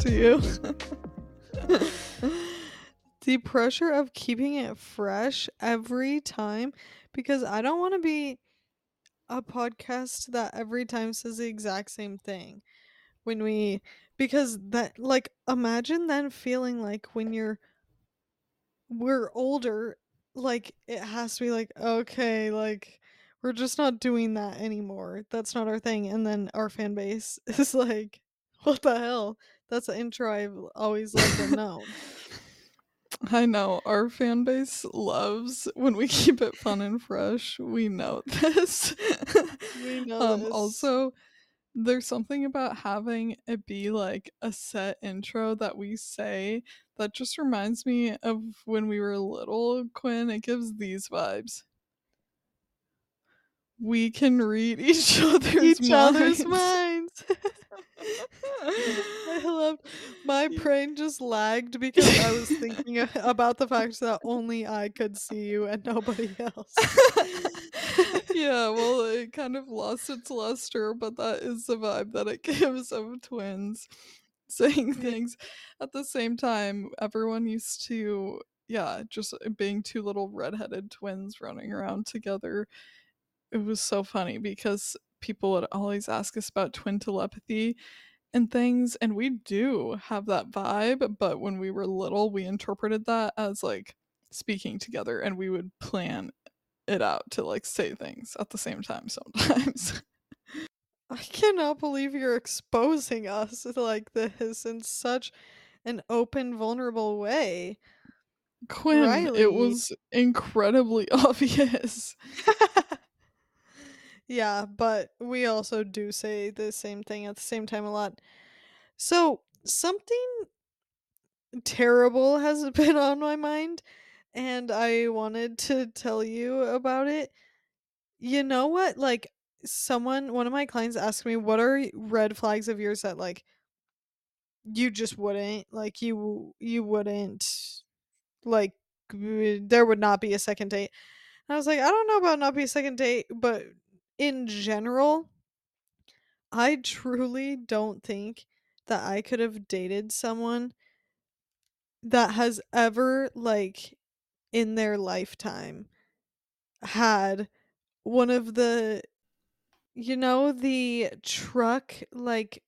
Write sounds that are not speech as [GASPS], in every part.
to you. [LAUGHS] the pressure of keeping it fresh every time because I don't want to be a podcast that every time says the exact same thing. When we because that like imagine then feeling like when you're we're older like it has to be like okay like we're just not doing that anymore. That's not our thing. And then our fan base [LAUGHS] is like what the hell that's an intro i've always let them know I know our fan base loves when we [LAUGHS] keep it fun and fresh. We know [LAUGHS] this. we know um this. also there's something about having it be like a set intro that we say that just reminds me of when we were little, Quinn. It gives these vibes. We can read [LAUGHS] each other's each other's minds. minds [LAUGHS] I love my [LAUGHS] brain just lagged because I was thinking about the fact that only I could see you and nobody else. yeah, well, it kind of lost its luster, but that is the vibe that it gives of twins saying things at the same time. Everyone used to, yeah, just being two little redheaded twins running around together. It was so funny because people would always ask us about twin telepathy and things, and we do have that vibe, but when we were little, we interpreted that as like speaking together and we would plan it out to like say things at the same time sometimes. [LAUGHS] I cannot believe you're exposing us like this in such an open, vulnerable way. Quinn, Riley. it was incredibly [LAUGHS] obvious. [LAUGHS] yeah, but we also do say the same thing at the same time a lot. So, something terrible has [LAUGHS] been on my mind, and I wanted to tell you about it. You know what? Like, someone, one of my clients asked me, What are red flags of yours that, like, you just wouldn't, like, you, you wouldn't, like, there would not be a second date. And I was like, I don't know about not be a second date, but in general, I truly don't think that I could have dated someone that has ever, like, in their lifetime had one of the, you know, the truck, like,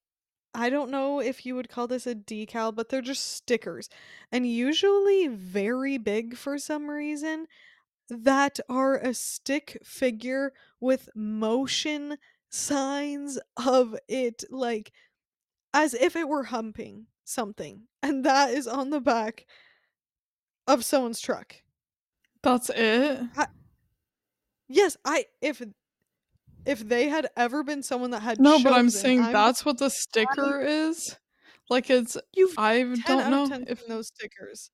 I don't know if you would call this a decal, but they're just stickers and usually very big for some reason that are a stick figure with motion signs of it like as if it were humping something and that is on the back of someone's truck That's it. yes i if if they had ever been someone that had No, but I'm chosen, saying that's what the sticker is. Like it's you've I don't know 10 if those stickers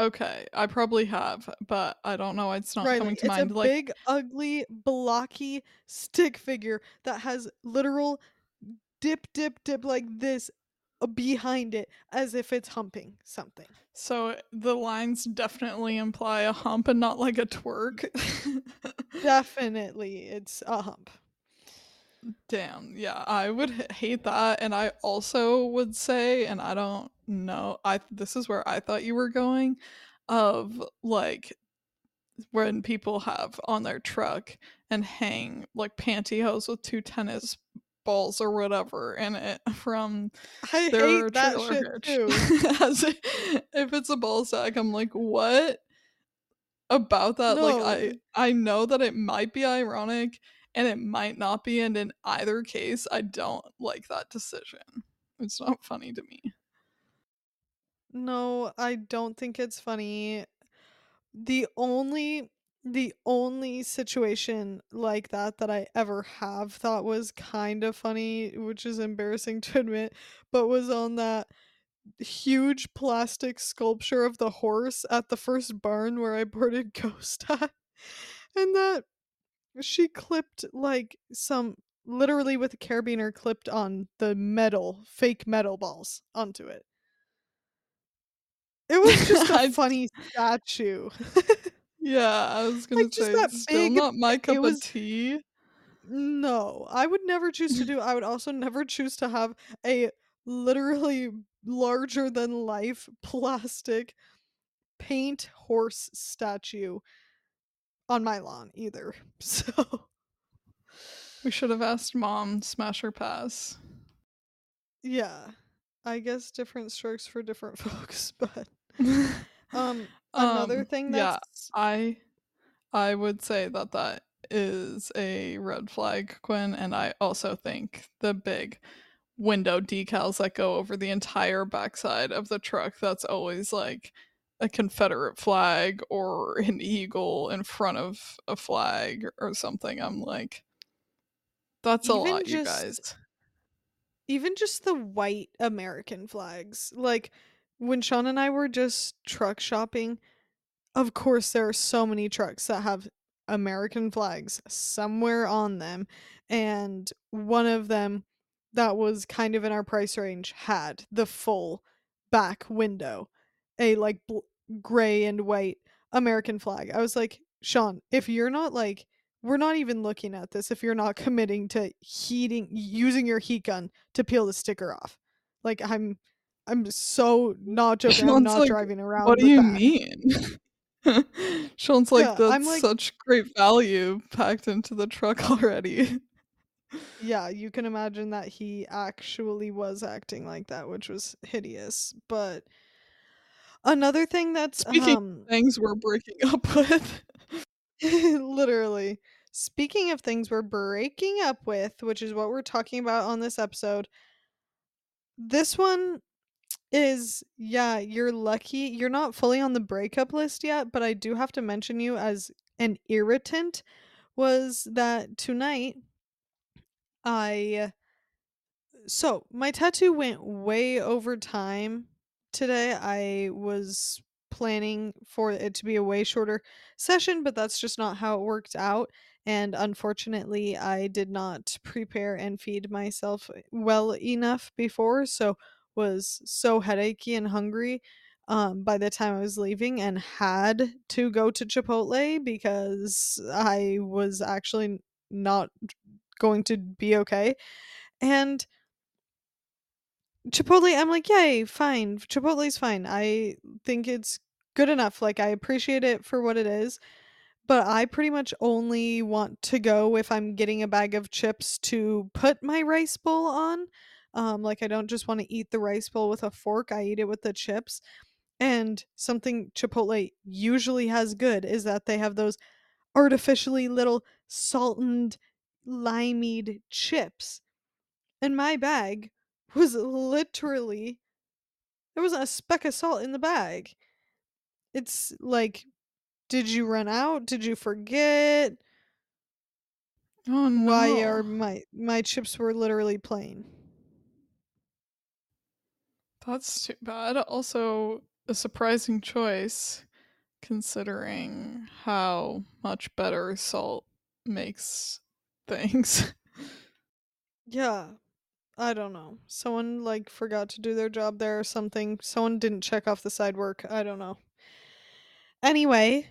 okay, I probably have, but I don't know. It's not Riley, coming to it's mind. a Like big ugly blocky stick figure that has literal dip dip dip like this uh, behind it as if it's humping something so the lines definitely imply a hump and not like a twerk. [LAUGHS] definitely it's a hump Damn, yeah, I would h- hate that, and I also would say, and I don't know, I this is where I thought you were going, of like when people have on their truck and hang like pantyhose with two tennis balls or whatever in it [LAUGHS] from i their hate that trailer shit too. [LAUGHS] If it's a ball sack, I'm like, what? About that? Like, I I know that it might be ironic and it might not be, and in either case, I don't like that decision. It's not funny to me. no i don't think it's funny the only the only situation like that that I ever have thought was kind of funny, which is embarrassing to [LAUGHS] admit, but was on that huge plastic sculpture of the horse at the first barn where I boarded [LAUGHS] Ghost at. And that she clipped like some literally with a carabiner clipped on the metal, fake metal balls onto it. It was just a [LAUGHS] funny statue. [LAUGHS] Yeah, I was gonna Like, say it's still big- not my cup was- of tea. No, I would never choose to do. [LAUGHS] I would also never choose to have a literally larger than life plastic paint horse statue on my lawn either. [LAUGHS] So We should have asked mom, smash or pass. yeah. I guess different strokes for different [LAUGHS] folks, but [LAUGHS] um another um, thing yeah, I I would say that that is a red flag, Quinn, and I also think the big window decals that go over the entire backside of the truck that's always like a Confederate flag or an eagle in front of a flag or something. I'm like, that's a even lot, you guys. even just the white American flags. Like when Sean and I were just truck shopping, of course there are so many trucks that have American flags somewhere on them and one of them that was kind of in our price range had the full back window a like bl- gray and white American flag. I was like, "Sean, if you're not like we're not even looking at this if you're not committing to heating using your heat gun to peel the sticker off." Like I'm I'm so not [LAUGHS] joking. I'm not like, driving around. what do you that. mean? [LAUGHS] Sean's like, Yeah, that's like such great value packed into the truck [LAUGHS] already. Yeah, you can imagine that he actually was acting like that, which was hideous. But another thing that's Speaking um of things we're breaking [LAUGHS] up with. literally speaking of things we're breaking up with, which is what we're talking about on this episode, this one is yeah, you're lucky. You're not fully on the breakup list yet, but I do have to mention you as an irritant was that tonight I So, my tattoo went way over time today. I was planning for it to be a way shorter session, but that's just not how it worked out. And unfortunately, I did not prepare and feed myself well enough before, so was so headachy and hungry um, by the time I was leaving and had to go to Chipotle because I was actually not going to be okay. And Chipotle, I'm like, "Yay, fine. Chipotle's fine. I think it's good enough. Like, I appreciate it for what it is, but I pretty much only want to go if I'm getting a bag of chips to put my rice bowl on. Um, like, I don't just wanna eat the rice bowl with a fork, I eat it with the chips, and something Chipotle usually has good is that they have those artificially little salted, limeade chips, and my bag was literally there wasn't a speck of salt in the bag. It's like, did you run out? Did you forget? Oh Why are my my chips were literally plain. That's too bad. Also, a surprising choice considering how much better salt makes things. [LAUGHS] Yeah, I don't know. Someone like forgot to do their job there or something. Someone didn't check off the side work. I don't know. Anyway,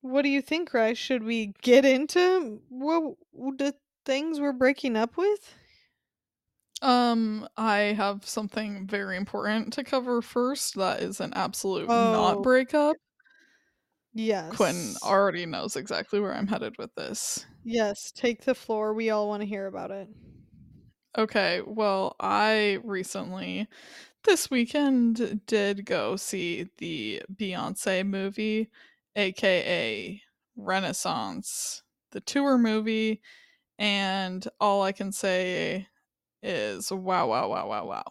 what do you think, Rice? Should we get into what the things we're breaking up with? um, I have something very important to cover first that is an absolute not Oh, breakup. Quinn yes. already knows exactly where I'm headed with this. Yes, take the floor. We all want to hear about it. Okay, well, I recently, this weekend, did go see the Beyonce movie, aka Renaissance, the tour movie, and all I can say is wow, wow, wow, wow, wow.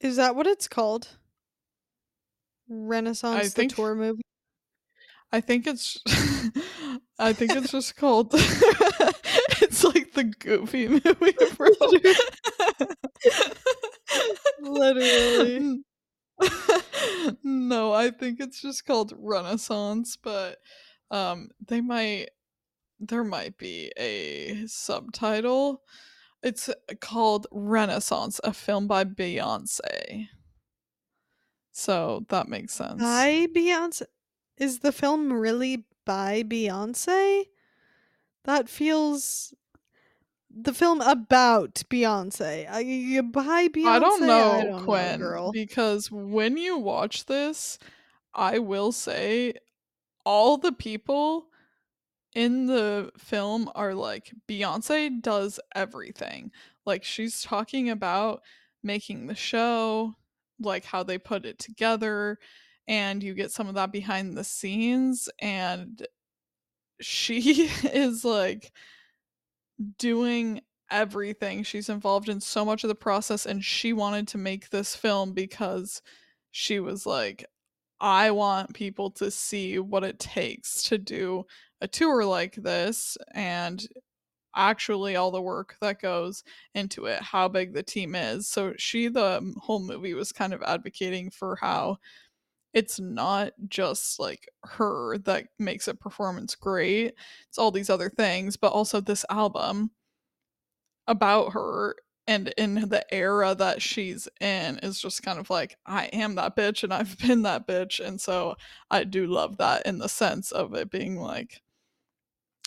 Is that what it's called? I Renaissance the think tour movie? I think it's [LAUGHS] I think it's just called [LAUGHS] [LAUGHS] it's like the goofy [LAUGHS] movie, bro. Literally. [LAUGHS] No, I think it's just called Renaissance, but um they might there might be a subtitle. It's called Renaissance, a film by Beyonce. So that makes sense. By Beyonce? Is the film really by Beyonce? That feels the film about Beyonce. Uh, I by I don't Beyonce, I know, don't know, Quinn, girl. because when you watch this, I will say all the people in the film are like, Beyonce does everything. Like, she's talking about making the show, like how they put it together, and you get some of that behind the scenes, and she [LAUGHS] is like doing everything. She's involved in so much of the process, and she wanted to make this film because she was like, I want people to see what it takes to do a tour like this and actually all the work that goes into it, how big the team is. So she, the whole movie, was kind of advocating for how it's not just like her that makes a performance great, it's all these other things, but also this album about her and in the era that she's in is just kind of like I am that bitch and I've [LAUGHS] been that bitch and so I do love that in the sense of it being like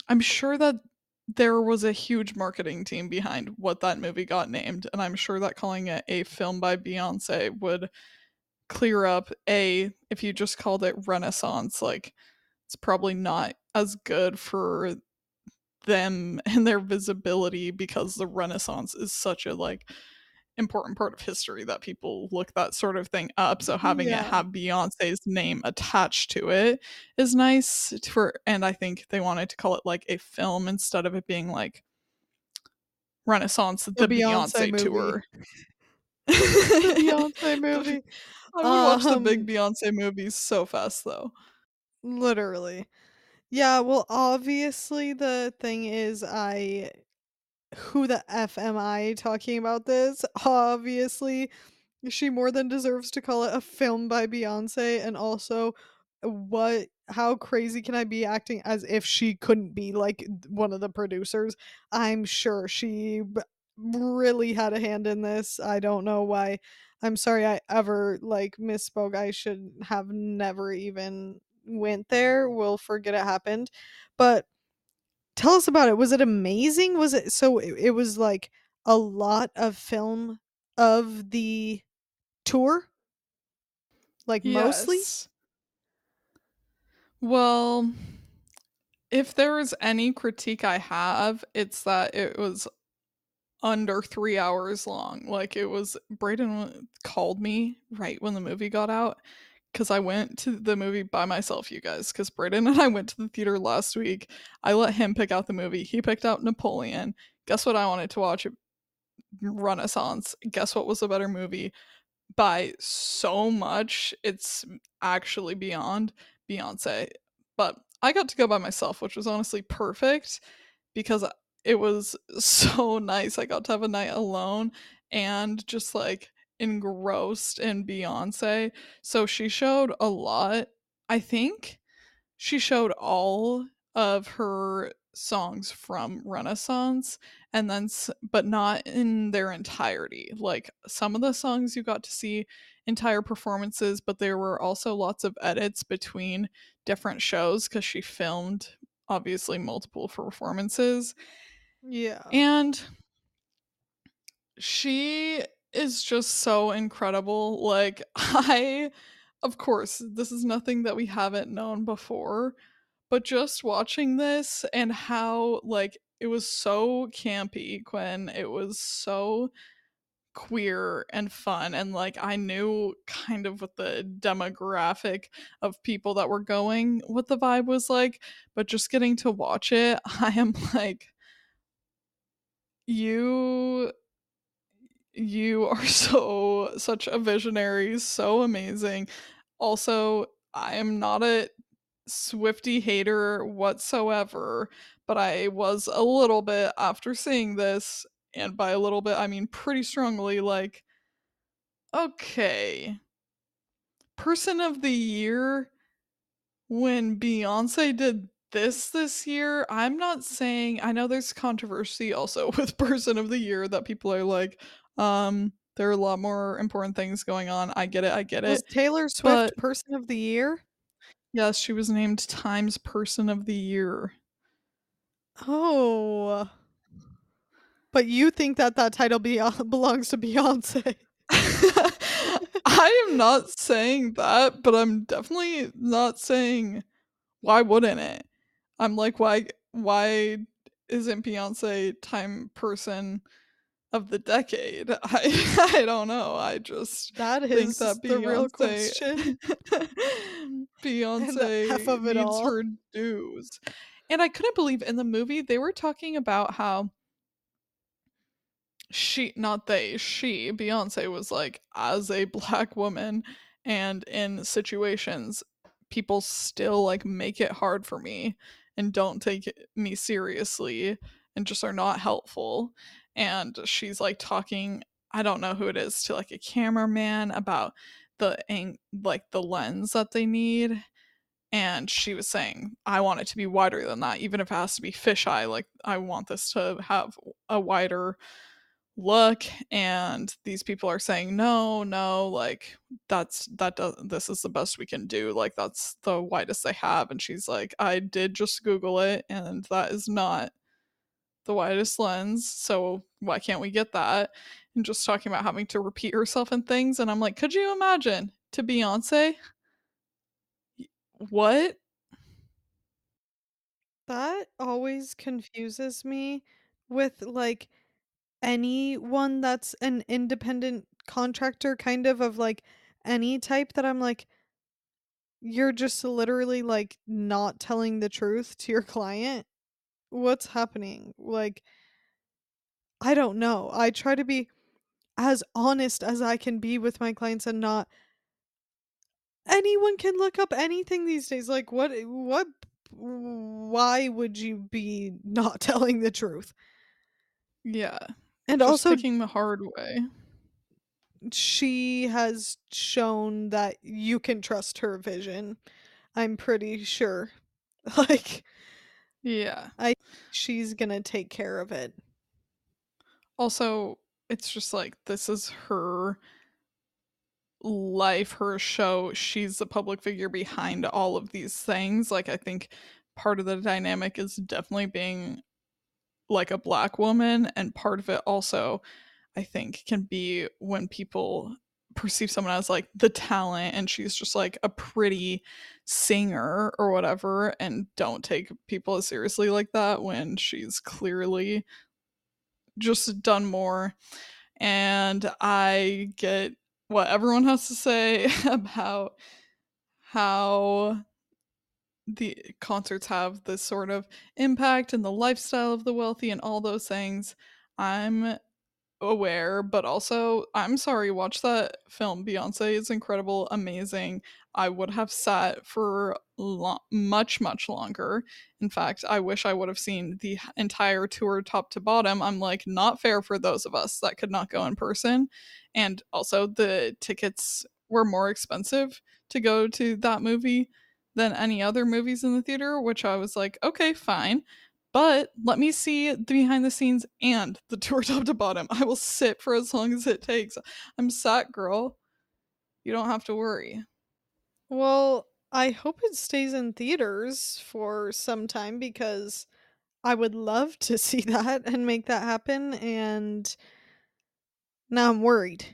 I'm sure that there was a huge marketing team behind what that movie got named and I'm sure that calling it a film by Beyonce would clear up a if you just called it Renaissance like it's probably not as good for them [LAUGHS] and their visibility because the Renaissance is such a like important part of history that people look that sort of thing up. So having it have Beyonce's name attached to it is nice for and I think they wanted to call it like a film instead of it being like Renaissance the, The Beyonce Beyonce, tour. [LAUGHS] The Beyonce [LAUGHS] movie. I would watch the Um, big Beyonce movies so fast though. Literally. Yeah, well, obviously the thing is I who the F am I talking about this? Obviously, she more than deserves to call it a film by Beyonce and also what how crazy can I be acting as if she couldn't be like th- one of the producers? I'm sure she b- really had a hand in this. I don't know why. I'm sorry I ever like misspoke. I should have never even went there. We'll forget it happened. But tell us about it. Was it amazing? Was it so it, it was like a lot of film of the tour? Like mostly? Well, if there is any critique I have, it's that it was under three hours long. Like it was, Brayden called me right when the movie got out because I went to the movie by myself, you guys. Because Brayden and I went to the theater last week. I let him pick out the movie. He picked out Napoleon. Guess what I wanted to watch? Renaissance. Guess what was a better movie? By so much, it's actually beyond Beyonce. But I got to go by myself, which was honestly perfect because it was so [LAUGHS] nice. I got to have a night alone and just like engrossed in Beyonce. So she showed a lot. I think she showed all of her songs from Renaissance and then but not in their entirety. Like some of the songs you got to see entire performances, but there were also lots of edits between different shows cuz she filmed obviously multiple performances Yeah. and she is just so incredible. Like, [LAUGHS] I, of course, this is nothing that we haven't known before, but just watching this and how, like, it was so campy, Quinn. It was so queer and fun. And, like, I knew kind of what the demographic of people that were going, what the vibe was like, but just getting to watch it, [LAUGHS] I am like, you you are [LAUGHS] so such a visionary, so amazing. Also, I am not a Swiftie hater whatsoever, but I was a little bit after seeing this, and by a little bit I mean pretty strongly like okay. Person of the year when Beyonce did this this year, I'm not saying I know there's controversy also [LAUGHS] with person of the year that people are like, um, there are a lot more important things going on. I get it, I get Was it. Taylor Swift But person of the year? yes, she was named Times Person of the Year. Oh. But you think that that title be [LAUGHS] belongs to Beyonce. [LAUGHS] I am not saying that, but I'm definitely not saying why wouldn't it? I'm like, why why isn't Beyonce time person of the decade? [LAUGHS] I I don't know. I just That think is that the real question. [LAUGHS] Beyonce half of it needs all. her dues. And I couldn't believe in the movie they were talking about how she not they, she, Beyonce was like, as a black woman and in situations, people still like make it hard for me and don't take me seriously and just are not helpful. And she's like talking, I don't know who it is, to like a cameraman about the like the lens that they need. And she was saying, I want it to be wider than that, even if it has to be fisheye. Like, I want this to have a wider look and these people are saying no no like that's that does this is the best we can do like that's the widest they have and she's like i did just google it and that is not the widest lens so why can't we get that? And just talking about having to repeat herself and things and i'm like could you imagine? To beyonce? What? That always confuses me with, like, anyone that's an independent contractor, kind of, of, like, any type that I'm like you're just literally, like, not telling the truth to your client? What's happening? Like I don't know. I try to be as honest as I can be with my clients and not anyone can look up anything these days. Like, what what why would you be not [LAUGHS] telling the truth? yeah And just also picking the hard way she has shown that you can trust her vision. I'm pretty sure. [LAUGHS] Like, yeah I she's gonna take care of it. also it's just like this is her life her show she's the public figure behind all of these things like i think part of the dynamic is definitely being like a black woman and part of it also i think can be when people perceive someone as like the talent and she's just like a pretty singer or whatever and don't take people as seriously like that when she's clearly just done more. And I get what everyone has to say [LAUGHS] about how the concerts have this sort of impact and the lifestyle of the wealthy and all those things. I'm aware, but also I'm sorry, watch that film. Beyonce is incredible, amazing. I would have sat for lo- much, much longer. In fact, I wish I would have seen the entire tour top to bottom. I'm like, not fair for those of us that could not go in person. And also, the tickets were more expensive to go to that movie than any other movies in the theater, which I was like, okay, fine. But let me see the behind the scenes and the [LAUGHS] tour top to bottom. I will sit for as long as it takes. I'm sat, girl. You don't have to worry. Well, I hope it stays in theaters for some time because I would love to [LAUGHS] see that and make that happen. And now I'm worried.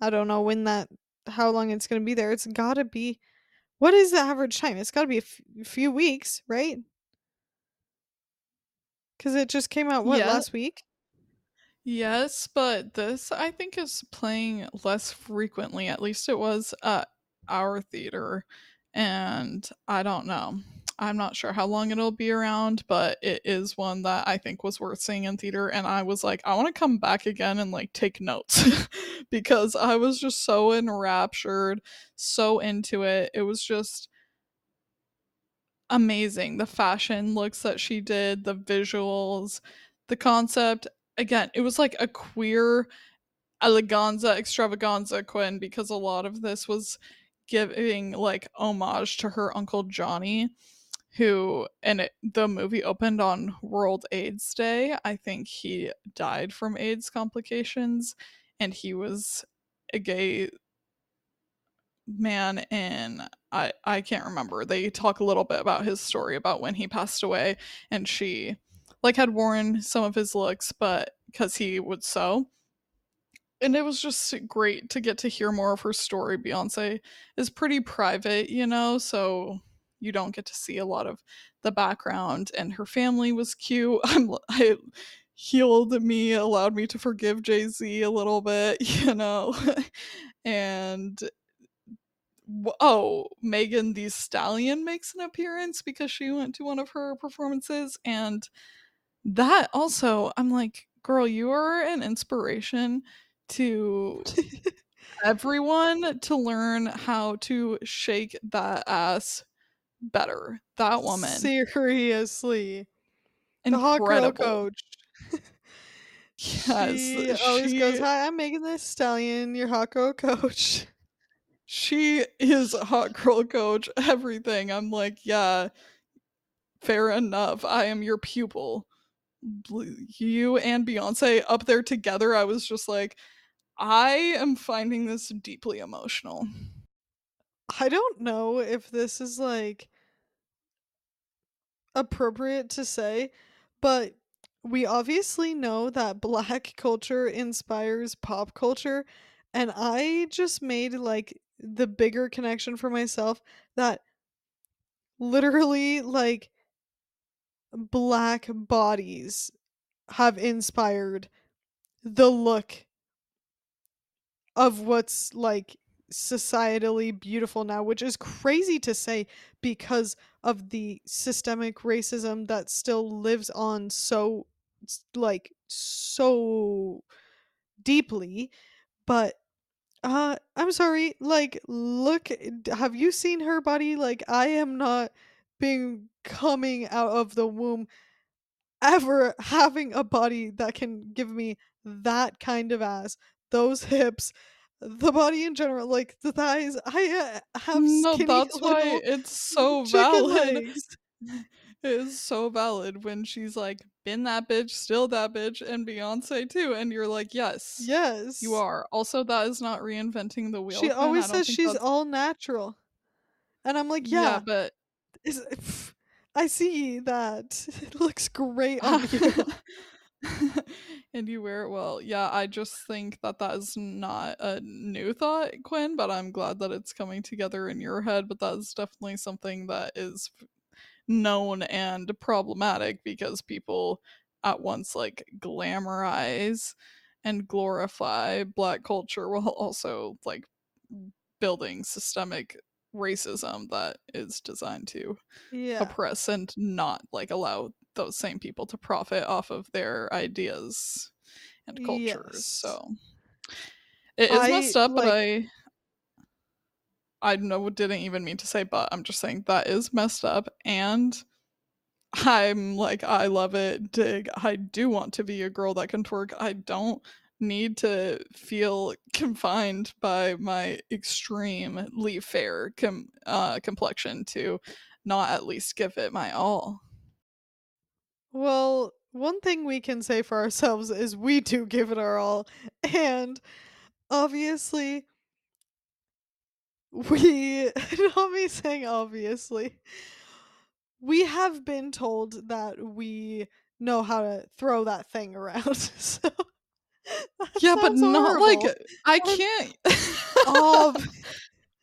I don't know when that, how long it's going to be there. It's got to be, what is the average time? It's got to be a f- few weeks, right? Because it just came out, what, Yeah. last week? Yes, but this I think is playing less frequently. At least it was at our theater. And I don't know. I'm not sure how long it'll be around, but it is one that I think was worth seeing in theater. And I was like, I want to come back again and like take notes [LAUGHS] because I was just so enraptured, so into it. It was just amazing. The fashion looks that she did, the visuals, the concept. Again, it was like a queer eleganza extravaganza Quinn because a lot of this was giving like homage to her uncle Johnny who and it, the movie opened on World AIDS Day. I think he died from AIDS complications and he was a gay man in I I can't remember. They talk a little bit about his story about when he passed away and she like had worn some of his looks, but because he would sew. And it was just great to get to hear more of her story. Beyonce is pretty private, you know, so you don't get to see a lot of the background. And her family was cute. [LAUGHS] I'm, I healed me, allowed me to forgive Jay Z a little bit, [LAUGHS] you know, and oh, Megan Thee Stallion makes an appearance because she went to one of her performances. And that also, I'm like, girl, you are an inspiration to [LAUGHS] everyone to learn how to shake that ass better. That woman. Seriously. The hot girl coach. [LAUGHS] yes. She always goes, Hi, I'm Megan Thee Stallion, your hot girl coach. [LAUGHS] She is a hot girl coach, everything. I'm like, yeah, fair enough. I am your pupil. You and Beyonce up there together, I was just like, I am finding this deeply emotional. I don't know if this is like appropriate to say, but we obviously know that black [LAUGHS] culture inspires pop culture. And I just made like the bigger connection for myself that literally like black bodies have inspired the look of what's like societally beautiful now, which is crazy to say because of the systemic racism that still lives on so like so deeply. But uh I'm sorry, like look have you seen her body? Like I am not being coming out of the womb ever having a body that can give me that kind of ass, those hips, the body in general, like the thighs. I uh, have No, skinny that's why it's [LAUGHS] so valid. legs. [LAUGHS] It is so valid when she's like, been that bitch, still that bitch, and Beyonce too. And you're like, yes, Yes, you are. Also, that is not reinventing the wheel. She always says she's that's- all natural, and I'm like, yeah, yeah, but is, [LAUGHS] I see that. It looks great on you. [LAUGHS] and you wear it well. Yeah, I just think that that is not a new thought, Quinn, but I'm glad that it's coming together in your head. But that is definitely something that is known and problematic because people at once like glamorize and glorify black culture [LAUGHS] while also like building systemic racism that is designed to Yeah, oppress and not like allow those same people to profit off of their ideas and cultures. Yes. So it is I, messed up, but I I know didn't even mean to say but I'm just saying that is messed up and I'm like I love it. Dig. I do want to be a girl that can twerk. I don't need to feel confined by my extremely fair com- uh, complexion to not at least give it my all. Well, one thing we can say for ourselves is we do give it our all. And obviously, we, [LAUGHS] not me saying obviously, we have been told that we know how to throw that thing around. [LAUGHS] so, Yeah, but sounds not like horrible. I can't. [LAUGHS] Ob-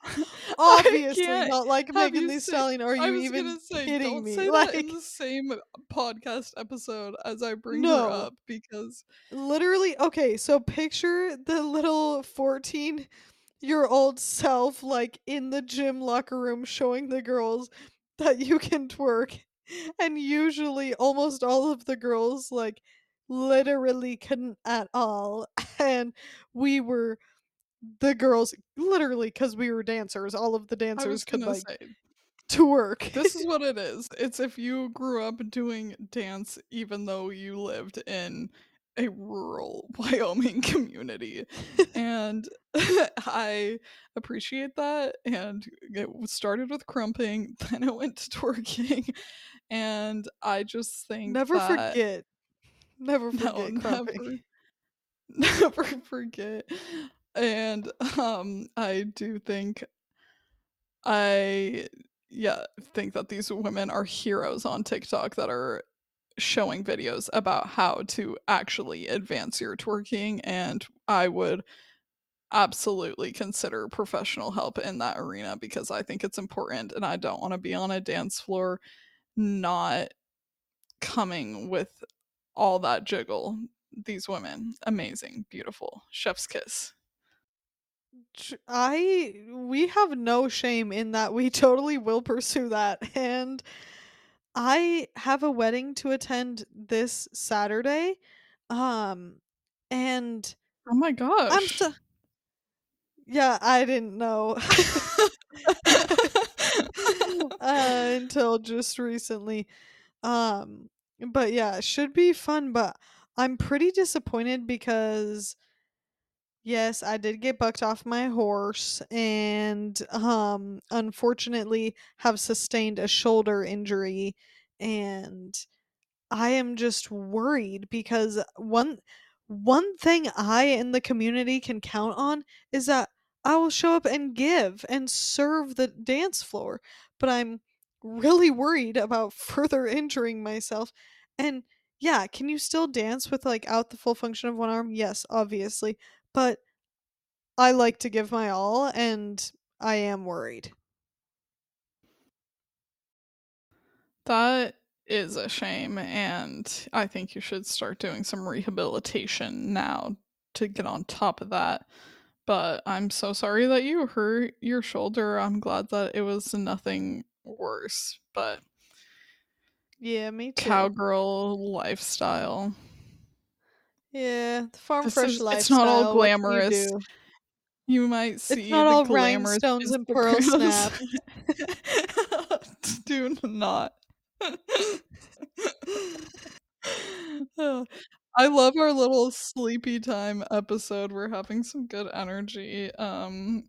[LAUGHS] Obviously, can't like Megan Thee Stallion. Are you even say, kidding don't me? say like, that in the same podcast episode as I bring No. her up because literally okay so picture the little 14 year old self like in the gym locker room showing the girls that you can twerk and usually almost all of the girls like literally couldn't at all and we were the girls literally because we were dancers all of the dancers could like say twerk this is [LAUGHS] what it is. It's if you grew up doing dance even though you lived in a rural [LAUGHS] Wyoming community. [LAUGHS] and I appreciate that. And it started with crumping, then it went to twerking. And I just think never that, forget never No, forget crumping. never, never forget. And [LAUGHS] um, I do think I yeah think that these women are heroes on TikTok that are showing videos about how to actually advance your twerking, and I would absolutely consider professional help in that arena because I think it's important and I don't want to be on a dance floor not coming with all that jiggle. These women, amazing, beautiful, chef's kiss. I we have no shame in that we [LAUGHS] totally will pursue that and I have a wedding to attend this Saturday um and Oh my I'm gosh. so Yeah, I didn't know. uh, [LAUGHS] until just recently. Um, but yeah, it should be fun, but I'm pretty disappointed because yes, I did get bucked off my horse and um unfortunately have sustained a shoulder injury and I am just worried because one one thing I in the community can count on is that I will show up and give and serve the dance floor, but I'm really worried about [LAUGHS] further injuring myself. And yeah, can you still dance with like out the full function of one arm? Yes, obviously. But I like to give my all and I am worried. That is a shame, and I think you should start doing some rehabilitation now to get on top of that. But I'm so sorry that you hurt your shoulder. I'm glad that it was nothing worse. But Yeah, me too. cowgirl lifestyle. Yeah, the farm This fresh is it's not all can you glamorous. You might see It's not the all glamorous rhinestones and pearl [LAUGHS] snap. [LAUGHS] Do not. [LAUGHS] I love our little sleepy time episode. We're having some good energy, um,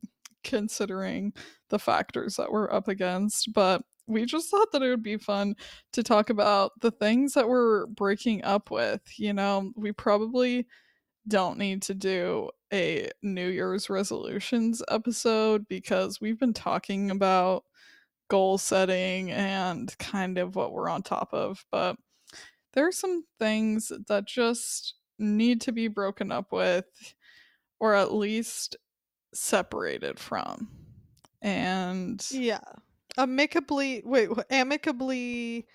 considering the factors that we're up against. But we just thought that it would be fun to talk about the things that we're breaking up with. You know, we probably don't need to do a New Year's resolutions episode because we've been talking about goal setting and kind of what we're on top of. But there are some things that just need to be broken up with or at least separated from. And Yeah. Amicably wait, amicably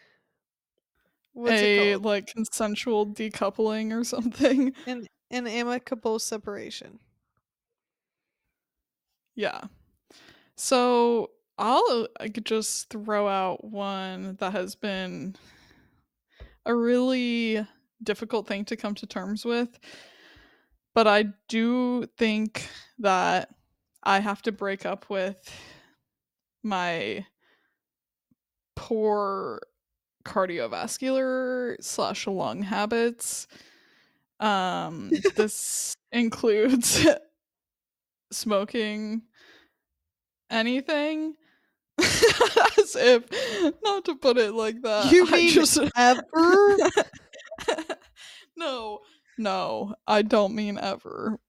what's it a called? like consensual decoupling or something. [LAUGHS] An an amicable separation. Yeah. So I'll I could just throw out one that has been a really difficult thing to come to terms with. But I do think that I have to break up with my poor cardiovascular slash lung habits. Um, [LAUGHS] this includes [LAUGHS] smoking anything. [LAUGHS] As if not to put it like that. You I mean just ever? no, no, I don't mean ever.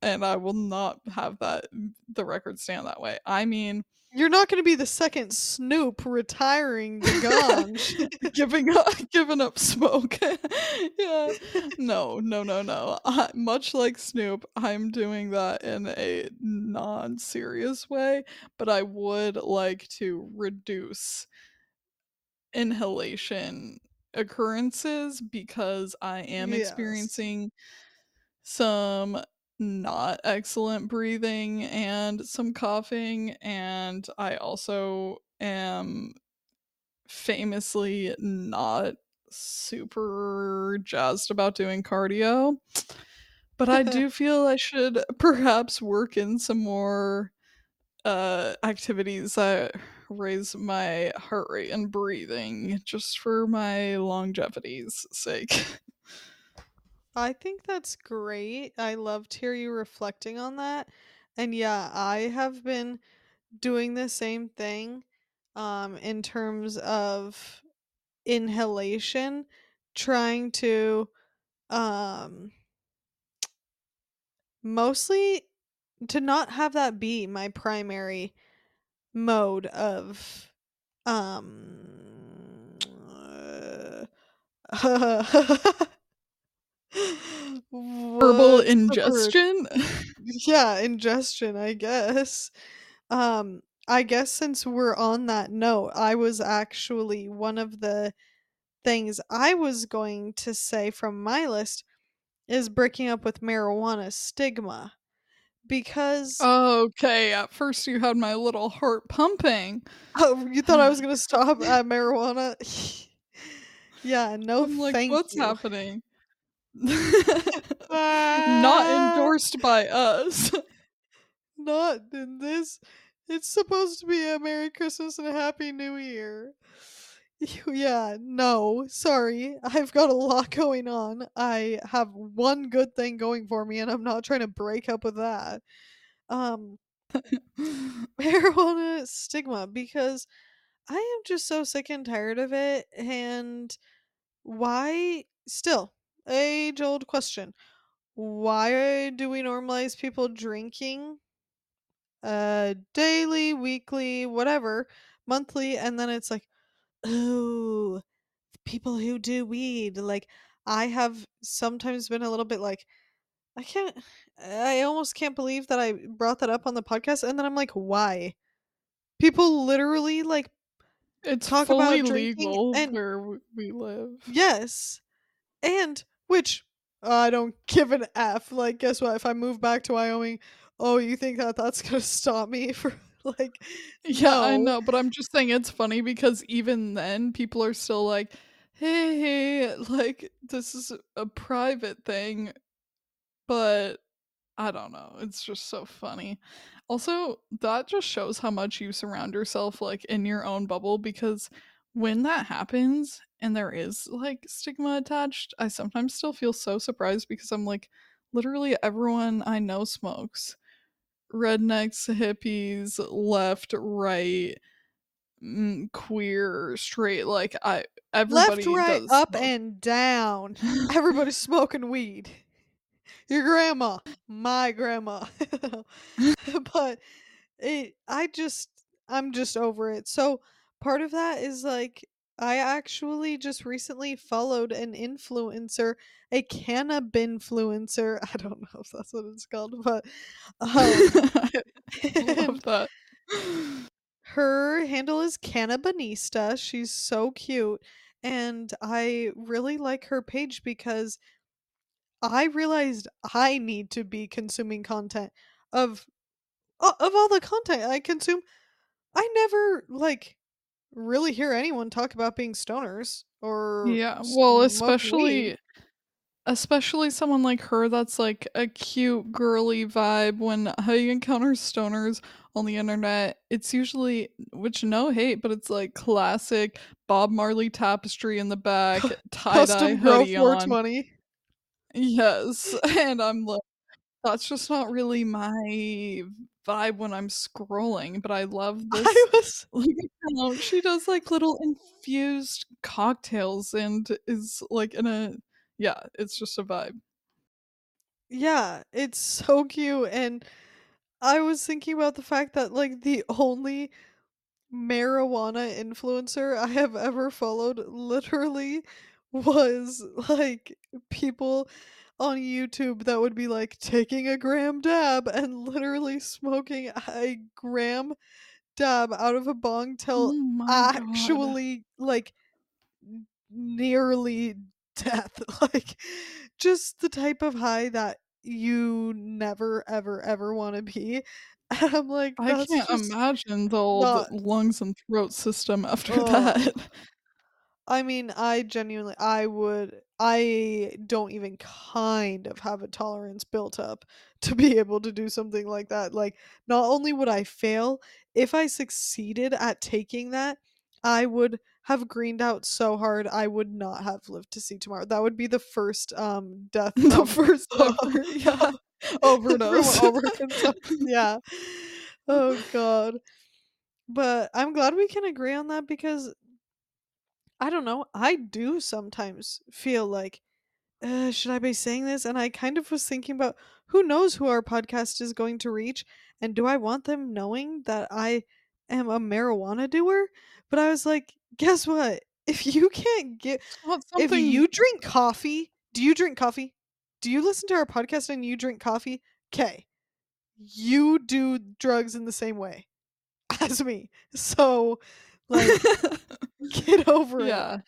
And I will not have that the record stand that way. I mean You're not gonna be the second Snoop retiring the ganj. [LAUGHS] giving up giving up smoke. [LAUGHS] yeah. No, no, no, no. I, much like Snoop, I'm doing that in a non-serious way, but I would like to reduce inhalation occurrences because I am Yes. experiencing some not excellent breathing and some coughing and I also am famously not super jazzed about doing cardio. But I do [LAUGHS] feel I should perhaps work in some more uh activities that raise my heart rate and breathing just for my longevity's sake. [LAUGHS] I think that's great. I love to hear you reflecting on that. And yeah, I have been doing the same thing um in terms of inhalation, trying to um mostly to not have that be my primary mode of um [LAUGHS] Herbal What's the word? ingestion? [LAUGHS] Yeah, ingestion, I guess. Um, I guess since we're on that note, I was actually one of the things I was going to say from my list is breaking up with marijuana stigma because Okay, at first you had my little heart pumping. Oh, you thought I was [LAUGHS] gonna stop at marijuana? [LAUGHS] Yeah, no I'm like, "What's you. happening?" [LAUGHS] Not Ah, endorsed by us. [LAUGHS] not in this it's supposed to be a Merry Christmas and a Happy New Year. Yeah, no, sorry. I've got a lot going on. I have one good thing going for me, and I'm not trying to break up with that. Um, [LAUGHS] marijuana stigma because I am just so sick and tired of it, and why still, age-old question. Why do we normalize people drinking, uh, daily, weekly, whatever, monthly, and then it's like, "Ooh, people who do weed," like, I have sometimes been a little bit like, I can't I almost can't believe that I brought that up on the podcast, and then I'm like, "Why?" People literally, like, It's talk about fully drinking legal and where we live. Yes. And which I don't [LAUGHS] give an F. Like, guess what? If I move back to Wyoming, oh, you think that that's gonna [LAUGHS] stop me for like, Yeah, I know, but I'm just saying it's funny because even then, people are still like, "Hey, like, this is a private thing," but I don't know, it's just so funny. Also, that just shows how much you surround yourself, like, in your own bubble because when that happens and there is, like, stigma attached, I sometimes still feel so surprised because I'm like, literally everyone I know smokes. Rednecks, hippies, left, right, mm, queer, straight, like, I everybody Left, right, up, smoke. and down. [LAUGHS] Everybody's smoking weed. Your grandma, my grandma. [LAUGHS] [LAUGHS] but it I just I'm just over it. So part of that is like I actually just recently followed an influencer, a cannabinfluencer. [LAUGHS] I don't know if that's what it's called, but um I [LAUGHS] love [LAUGHS] that. her handle is Cannabanista. She's so cute and I really like her page because I realized I need to be consuming content of of all the content I consume. I never, like, really hear anyone talk about being stoners or Yeah, well, weed. especially especially someone like her that's, like, a cute girly vibe when I encounter stoners on the internet, it's usually which no hate, but it's, like, classic Bob Marley tapestry in the back, tie-dye Custom hoodie on. 420. Yes, [LAUGHS] and I'm like, that's just not really my vibe when I'm scrolling, but I love [LAUGHS] I this, was like, account. She does, like, little infused cocktails and is, like, in a yeah, it's just a vibe. Yeah, it's so cute, and I was thinking about the fact that, like, the only marijuana influencer I have ever followed literally was, like, people on YouTube that would be, like, taking a gram dab and literally smoking a gram dab out of a bong till Oh my god. actually, like, nearly death, [LAUGHS] like, just the type of high that you never, ever, ever wanna be, [LAUGHS] and I'm like, I can't imagine the old not lungs and throat system after ugh. that. [LAUGHS] I mean, I genuinely I would I don't even kind of have a tolerance built up [LAUGHS] to be able to do something like that. Like, not only would I fail, if I succeeded at taking that, I would have greened out so hard I would not have lived to see tomorrow. That would be the first um death [LAUGHS] The first [LAUGHS] ever yeah, overdose. Yeah. Oh god. But I'm glad we can agree on that because I don't know. I do sometimes feel like, uh, should I be saying this? And I kind of was thinking about who knows who our podcast is going to reach, and do I want them knowing that I am a marijuana doer? But I was like, guess what? if you can't get Well, it's if you drink coffee do you drink coffee? Do you listen to our podcast and you drink coffee? 'Kay. You do drugs in the same way [LAUGHS] as me. So, like, [LAUGHS] get over it. Yeah.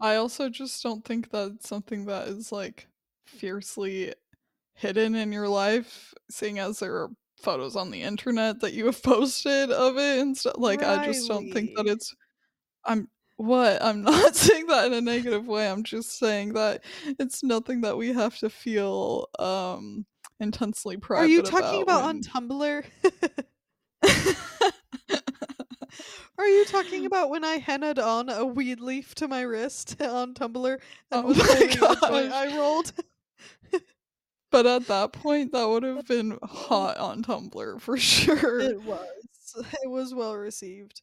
I also just don't think that's something that is, like, fiercely hidden in your life, seeing as there are photos on the internet that you have [LAUGHS] posted of it and stuff. like, I just don't think that it's I'm what? I'm [LAUGHS] not saying that in a negative way, I'm just saying that it's nothing that we have to feel, um, intensely proud. Are you talking about about on Tumblr? Are you talking [LAUGHS] about when I hennaed on a weed leaf to my wrist [LAUGHS] on Tumblr and Oh my a. I rolled? But at that point, that would have been hot on Tumblr for [LAUGHS] sure. It was. It was well received.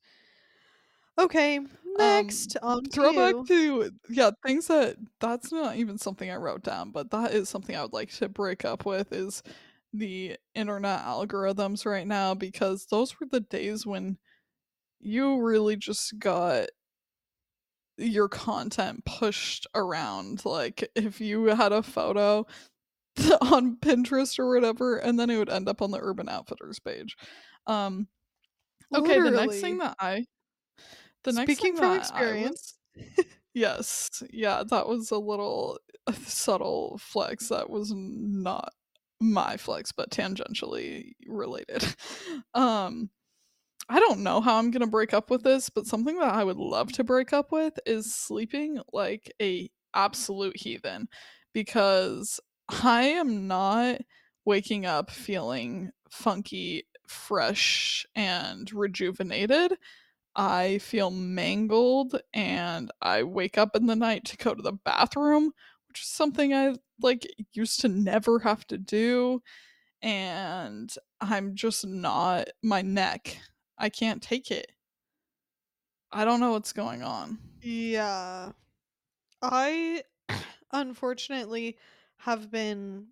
Okay, Um, next, on to throwback you. to yeah, things that that's not even something I wrote down, but that is something I would like to break up with is the internet algorithms right now because those were the days when you really just got your content pushed around. Like if you had a photo [LAUGHS] on Pinterest or whatever, and then it would end up on the Urban Outfitters page. Um, okay, the next thing that I the next Speaking thing from experience. was [LAUGHS] yes, yeah, that was a little [LAUGHS] subtle flex that was not my flex, but tangentially related. Um, I don't know how I'm gonna break up with this, but something that I would love to break up with is sleeping like a absolute heathen because I am not waking up feeling funky, fresh, and rejuvenated. I feel mangled and I wake up in the night to go to the bathroom, which is something I like used to never have to do and I'm just not my neck. I can't take it. I don't know what's going on. Yeah. I [CLEARS THROAT] unfortunately have been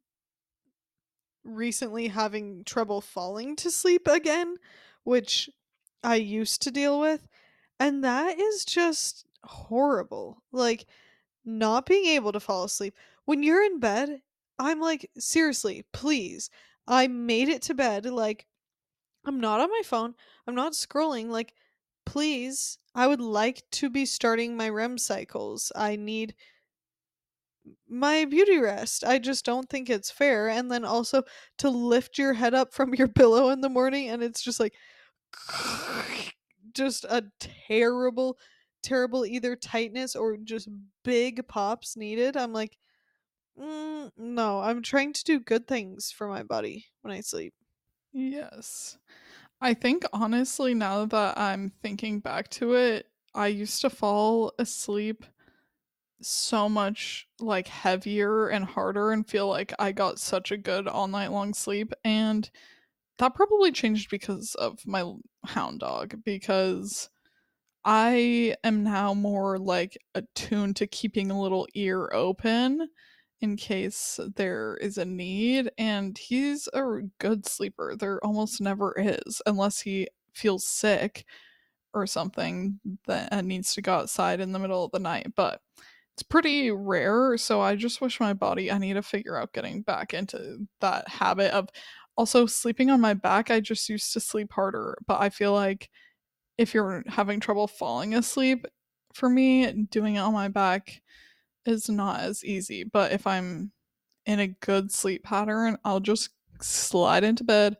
recently having trouble falling to sleep again, which I used to deal with, and that is just horrible. Like not being able to fall asleep. When you're in bed, I'm like, seriously, please. I made it to bed. Like, I'm not on my phone. I'm not scrolling. Like, please. I would like to be starting my REM cycles. I need my beauty rest. I just don't think it's fair. And then also to lift your head up from your [LAUGHS] pillow in the morning and it's just like [LAUGHS] just a terrible, terrible either tightness or just big pops needed. I'm like, mm, no, I'm trying to do good things for my body when I sleep. Yes. I think honestly, now that I'm thinking back to it, I used to fall asleep so much like heavier and harder and feel like I got such a good all night long sleep. And that probably changed because of my hound dog, because I am now more like attuned to keeping a little ear open in case there is a need. And he's a good sleeper. There almost never is, unless he feels sick or something that uh, needs to go outside in the middle of the night. But it's pretty rare. So I just wish my body, I need to figure out getting back into that habit of also sleeping on my back. I just used to sleep harder, but I feel like if you're having trouble falling asleep, for me, doing it on my back is not as easy. But if I'm in a good sleep pattern, I'll just slide into bed,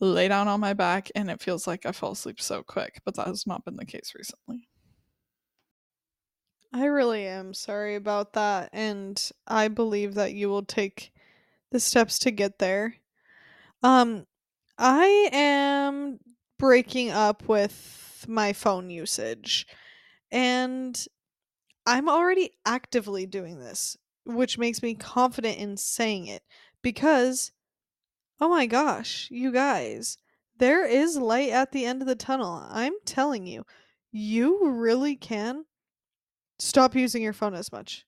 lay down on my back, and it feels like I fall asleep so quick. But that has not been the case recently. I really am sorry about that. And I believe that you will take the steps to get there. Um, I am breaking up with my phone usage. And I'm already actively doing this, which makes me confident in saying it because, oh my gosh, you guys, there is light at the end of the tunnel. I'm telling you, you really can stop using your phone as much.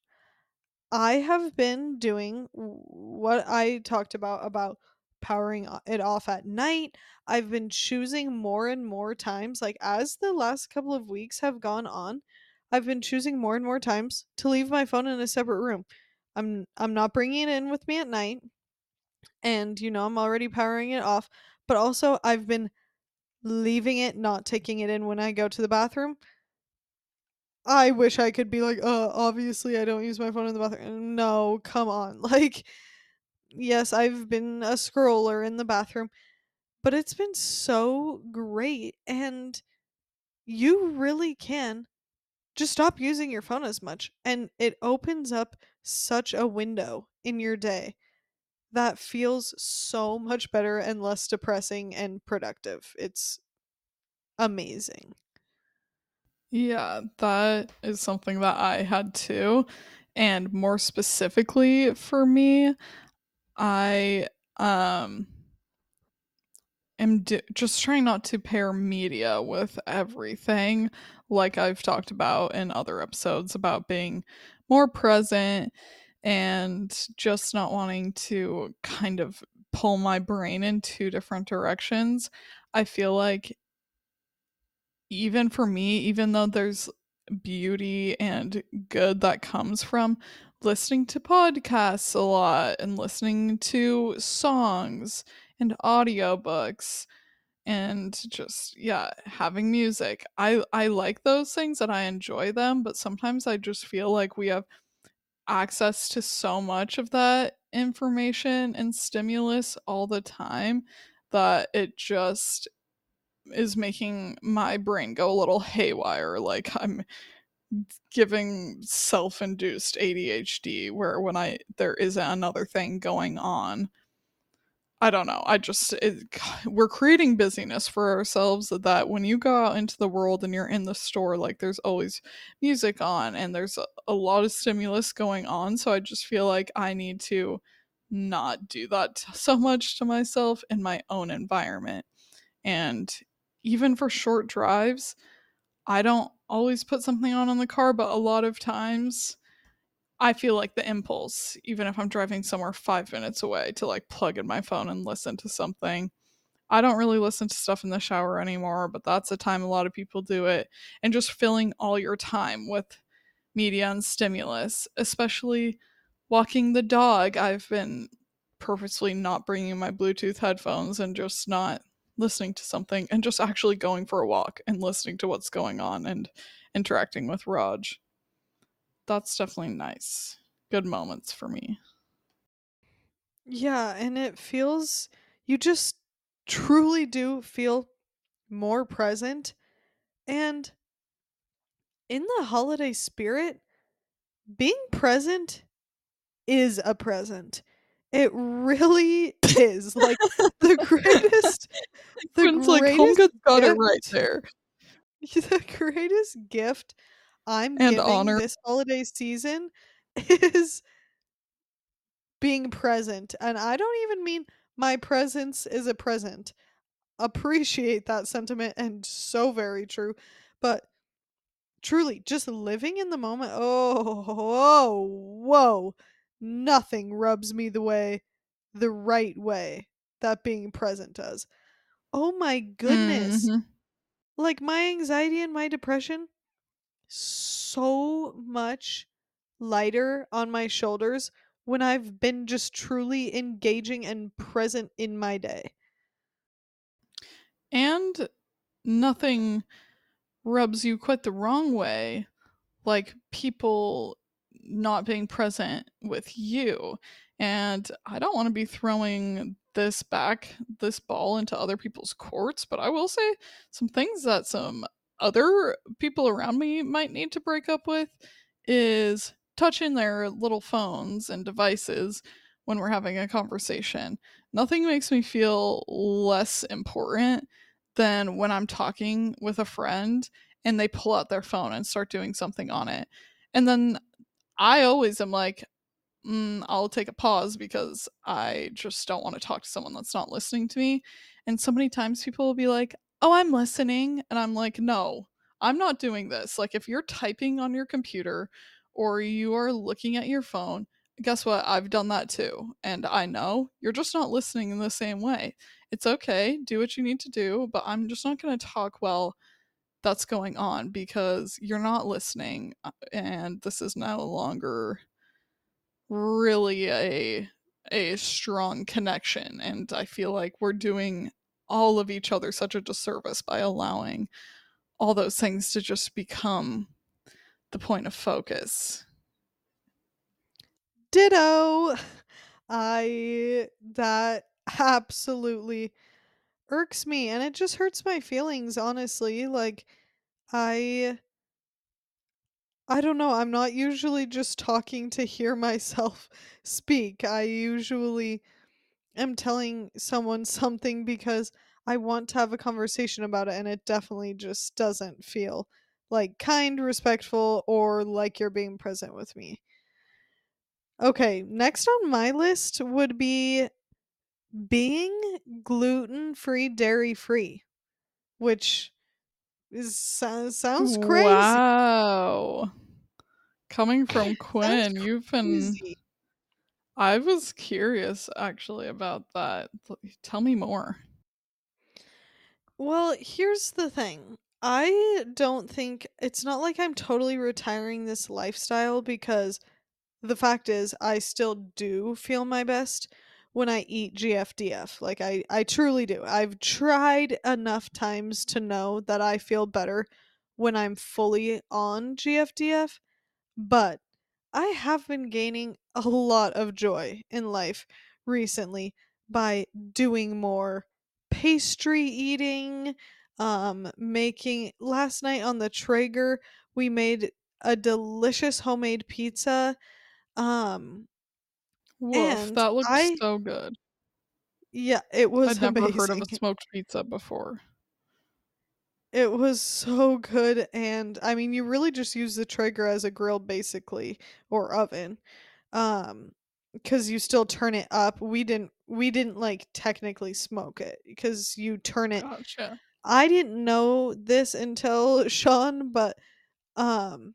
I have been doing what I talked about about powering it off at night. I've been choosing more and more times like as the last couple of weeks have gone on, I've been choosing more and more times to leave my phone in a separate room. I'm I'm not bringing it in with me at night. And you know, I'm already powering it off, but also I've been leaving it, not taking it in when I go to the bathroom. I wish I could be like, "Uh, obviously I don't use my phone in the bathroom." No, come on. [LAUGHS] Like, yes, I've been a scroller in the bathroom, but it's been so great and you really can just stop using your phone as much and it opens up such a window in your day that feels so much better and less depressing and productive. It's amazing. Yeah, that is something that I had too. And more specifically for me, I um am just trying not to pair media with everything like I've talked about in other episodes about being more present and just not wanting to kind of pull my brain in two different directions. I feel like even for me, even though there's beauty and good that comes from listening to podcasts a lot and listening to songs and audiobooks and just yeah having music i i like those things and i enjoy them but sometimes i just feel like we have access to so much of that information and stimulus all the time that it just is making my brain go a little [LAUGHS] haywire. Like I'm giving self-induced ADHD where when I there isn't another thing going on. I don't know. I just it, we're creating busyness for ourselves that when you go out into the world and you're in the store like there's always music on and there's a, a lot of stimulus going on so I just feel like I need to not do that [LAUGHS] so much to myself in my own environment. And even for short drives, I don't always put something on in the car, but a lot of times I feel like the impulse, even if I'm driving somewhere five minutes away, to like plug in my phone and listen to something. I don't really listen to stuff in the shower anymore, but that's a time a lot of people do it. And just filling all your time with media and stimulus, especially walking the dog. I've been purposely not bringing my Bluetooth headphones and just not listening to something and just actually going for a walk and listening to what's going on and interacting with Raj. That's definitely nice. Good moments for me. Yeah, and it feels you just truly do feel more present and in the holiday spirit, being present is a present. It really [LAUGHS] is. Like the greatest the Friends like greatest Home Goods got it gift right there. [LAUGHS] the greatest gift I'm And giving honor. this holiday season [LAUGHS] is being present. And I don't even mean my presence is a present. Appreciate that sentiment and so very true. But truly, just living in the moment. Oh, whoa, whoa. Nothing rubs me the way, the right way that being present does. Oh my goodness. Mhm. Like my anxiety and my depression, so much lighter on my shoulders when I've been just truly engaging and present in my day. And nothing rubs you quite the wrong way, like people not being present with you. And I don't want to be throwing this back, this ball into other people's courts, but I will say some things that some other people around me might need to break up with is touching their little phones and devices when we're having a conversation. Nothing makes me feel less important than when I'm talking with a friend and they pull out their phone and start doing something on it. And then I always am like, mm, I'll take a pause because I just don't want to talk to someone that's not listening to me. And so many times people will be like, Oh, I'm listening. And I'm like, No, I'm not doing this. Like, if you're typing on your computer or you are looking at your phone, guess what? I've done that too. And I know you're just not listening in the same way. It's okay. Do what you need to do. But I'm just not going to talk well that's going on because you're not listening uh, and this is no longer really a a strong connection and I feel like we're doing all of each other such a disservice by allowing all those things to just become the point of focus. Ditto. I that absolutely irks me and it just hurts my feelings honestly like I I don't know, I'm not usually just talking to hear [LAUGHS] myself speak. I usually am telling someone [LAUGHS] something because I want to have a conversation about it and it definitely just doesn't feel like kind, respectful or like you're being present with me. Okay, next on my list would be being gluten-free, dairy-free, which is sounds sounds crazy. Wow. Coming from [LAUGHS] Quinn, you've been crazy. I was curious actually about that. Tell me more. Well, here's the thing. I don't think it's not like I'm totally retiring this lifestyle because the fact is I still do feel my best when I eat GFDF. Like I I truly do. I've tried enough times to know that I feel better when I'm fully on GFDF, but I have been gaining a lot of joy in life recently by doing more pastry eating, um, making last night on the Traeger, we made a delicious homemade pizza, um, Woof, that looks I so good. yeah, it was. I'd was never heard of a smoked pizza before. It was so good, and I mean, you really just use the Traeger as a grill basically, or oven. Um, because you still turn it up. We didn't we didn't, like, technically smoke it because you turn it Gotcha. I didn't know this until [LAUGHS] Sean, but, um,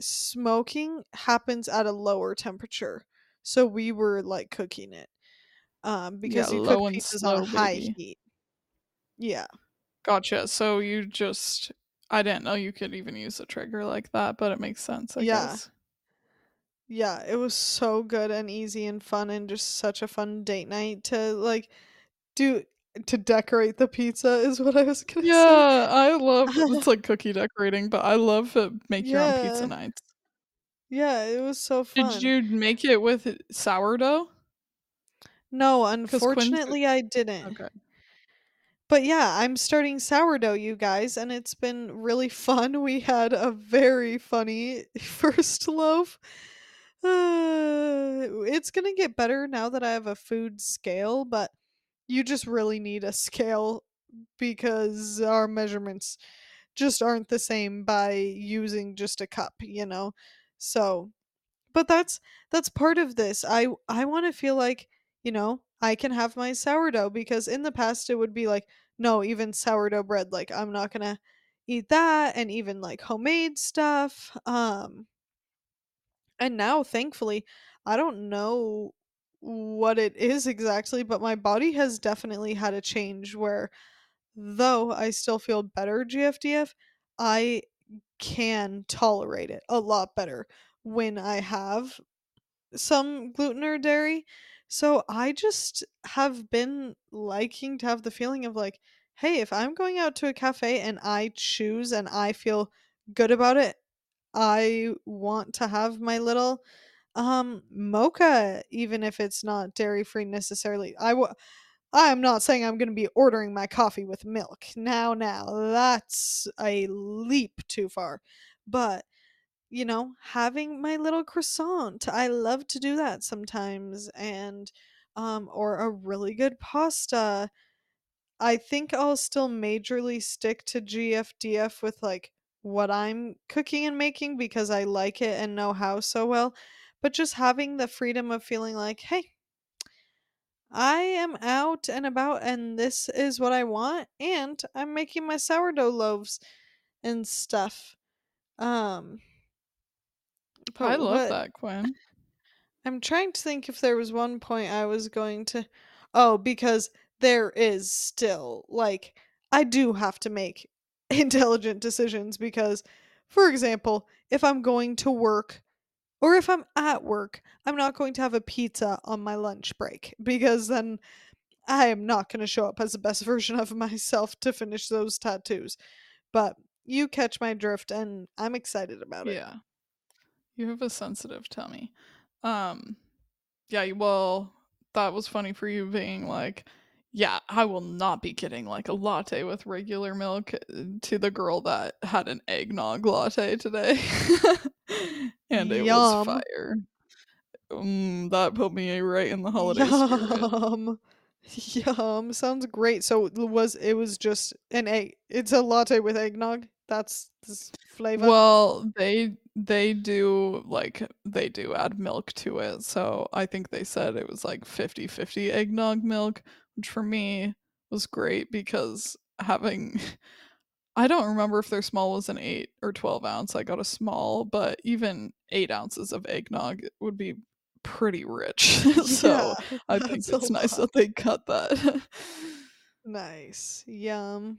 smoking happens at a lower temperature, so we were, like, cooking it, um, Yeah, because you cook pieces pizzas on high baby. heat. Yeah. Gotcha. So you just I didn't know you could even use a Traeger like that, but it makes sense, I Yeah. guess. Yeah, it was so good and easy and fun and just such a fun date night to, like, do to decorate the pizza is what I was gonna say. Yeah, I love it's [LAUGHS] like cookie decorating, but I love it make your own pizza nights. Yeah, it was so fun. Did fun. you make it with sourdough? No, Quinn's unfortunately, I didn't. okay. But yeah, I'm starting sourdough, you guys, and it's been really fun. We had a very funny [LAUGHS] first loaf. [SIGHS] It's gonna get better now that I have a food scale, but you just really need a scale because our measurements just aren't the same by using just a cup, you know? So, but that's that's part of this. I I want to feel like, you know, I can have my sourdough because in the past it would be like, no, even sourdough bread, like I'm not going to eat that and even like homemade stuff. Um and now thankfully, I don't know what it is exactly, but my body has definitely had a change where though I still feel better GFDF, I can tolerate it a lot better when I have some gluten or dairy. So I just have been liking to have the feeling of like, hey, if I'm going out to a cafe and I choose and I feel good about it, I want to have my little um mocha even if it's not dairy free necessarily. I w- I'm not saying I'm going to be ordering my coffee with milk. Now now, that's a leap too far. But you know, having my little croissant. I love to do that sometimes and um or a really good pasta. I think I'll still majorly stick to GFDF with like what I'm cooking and making because I like it and know how so well. But just having the freedom of feeling like, hey, I am out and about and this is what I want and I'm making my sourdough loaves and stuff. Um I love that, Quinn. I'm trying to think if there was one point I was going to Oh, because there is still like I do have to make [LAUGHS] intelligent decisions because, for example, if I'm going to work or if I'm at work, I'm not going to have a pizza on my lunch break because then I am not going to show up as the best [LAUGHS] version of myself to finish those tattoos. But you catch my drift and I'm excited about it. Yeah. You have a sensitive tummy. Um yeah, well, that was funny for you being like, yeah, I will not be getting like a latte with regular milk uh, to the girl that had an eggnog latte today. [LAUGHS] and it was fire. Mm, that put me right in the holiday spirit. Yum. [LAUGHS] Yum. Sounds great. So it was it was just an egg. It's a latte with eggnog. That's this flavor. Well, they they do like they do add milk to it. So I think they said it was like 50-50 eggnog milk, which for me was great because having [LAUGHS] I don't remember if their small was an 8 or 12 ounce. I got a small, but even 8 ounces of eggnog would be pretty rich. [LAUGHS] [LAUGHS] so yeah, I think it's nice lot. that they cut that. Nice. Yum.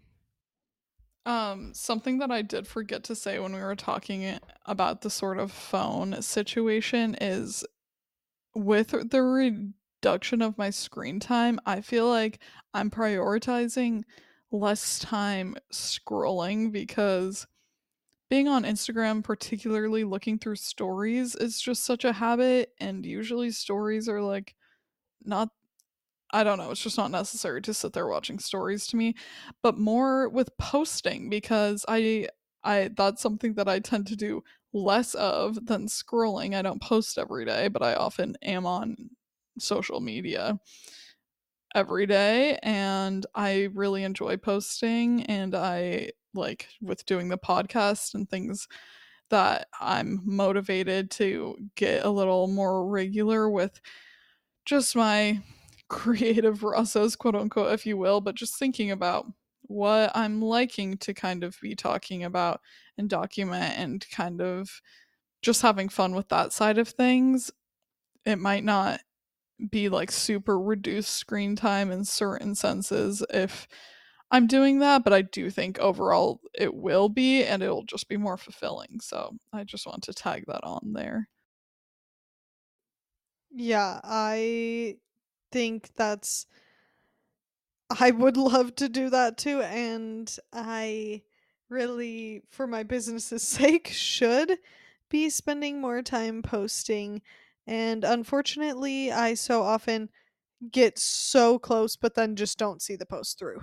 Um, something that I did forget to say when we were talking about the sort of phone situation is with the reduction of my screen time, I feel like I'm prioritizing less time scrolling because being on Instagram, particularly looking through stories, is just such a habit. And usually, stories are like not I don't know, it's just not necessary to sit there watching stories to me, but more with posting because I I that's something that I tend to do less of than scrolling. I don't post every day, but I often am on social media every day and I really enjoy posting and I like with doing the podcast and things that I'm motivated to get a little more regular with just my [LAUGHS] creative process, quote unquote, if you will, but just thinking about what I'm liking to kind of be talking about and document and kind of just having fun with that side of things. It might not be like super reduced screen time in certain senses if I'm doing that, but I do think overall it will be and it'll just be more fulfilling. So I just want to tag that on there. Yeah, I think that's I would [LAUGHS] love to do that too, and I really, for my business's [LAUGHS] sake, should be spending more time posting. And unfortunately, I so often get so close, but then just don't see the post through.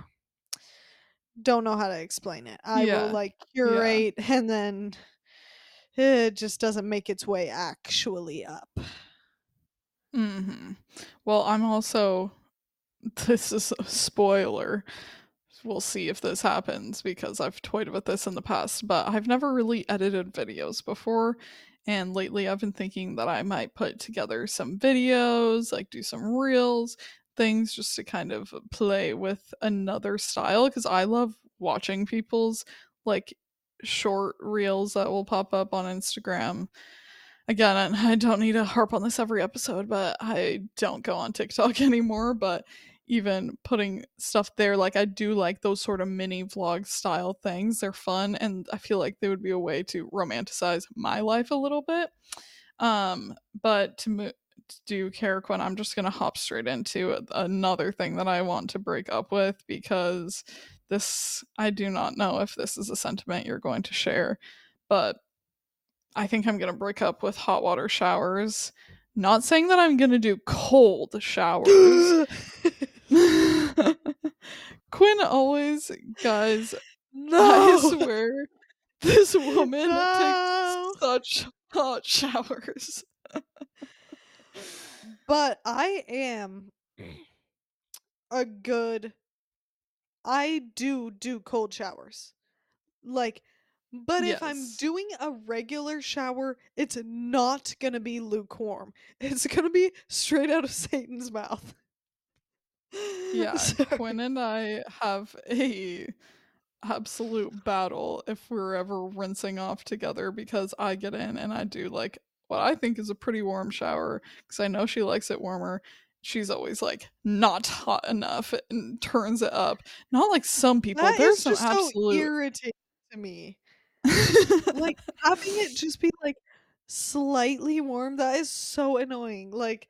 Don't know how to explain it. I will Yeah. like Yeah. curate and then it just doesn't make its way actually up. Mhm. Well, I'm also [LAUGHS] this is a spoiler. We'll see if this happens because I've toyed with this in the past, but I've never really edited videos before. And lately I've been thinking that I might put together some videos, like do some reels, things just to kind of play with another style because I love watching people's like short reels that will pop up on Instagram again, [LAUGHS] I don't need to harp on this every episode, but I don't go on TikTok [LAUGHS] anymore. But even putting stuff there, like I do like those sort of mini vlog style things. They're fun, and I feel like they would be a way to romanticize my life a little bit. Um, but to move to do Caraquin, I'm just gonna hop straight into another thing that I want to break up with because this I do not know if this is a sentiment you're going to share, but I think I'm gonna break up with hot water showers. Not saying that I'm gonna do cold showers. [GASPS] [LAUGHS] Quinn always, guys, I swear, this woman No. takes such hot showers. But I am a good I do do cold showers. Like but if I'm doing a regular shower, it's not gonna be lukewarm. It's gonna be straight out of Satan's mouth. [LAUGHS] Yeah, Sorry. Quinn and I have a absolute battle if we're ever rinsing off together because I get in and I do like what I think is a pretty warm shower because I know she likes it warmer. She's always like not hot enough and turns it up. Not like some people. That There's is some just so absolute irritating. to me. Like, [LAUGHS] having it just be, like, slightly warm, that is so annoying, like,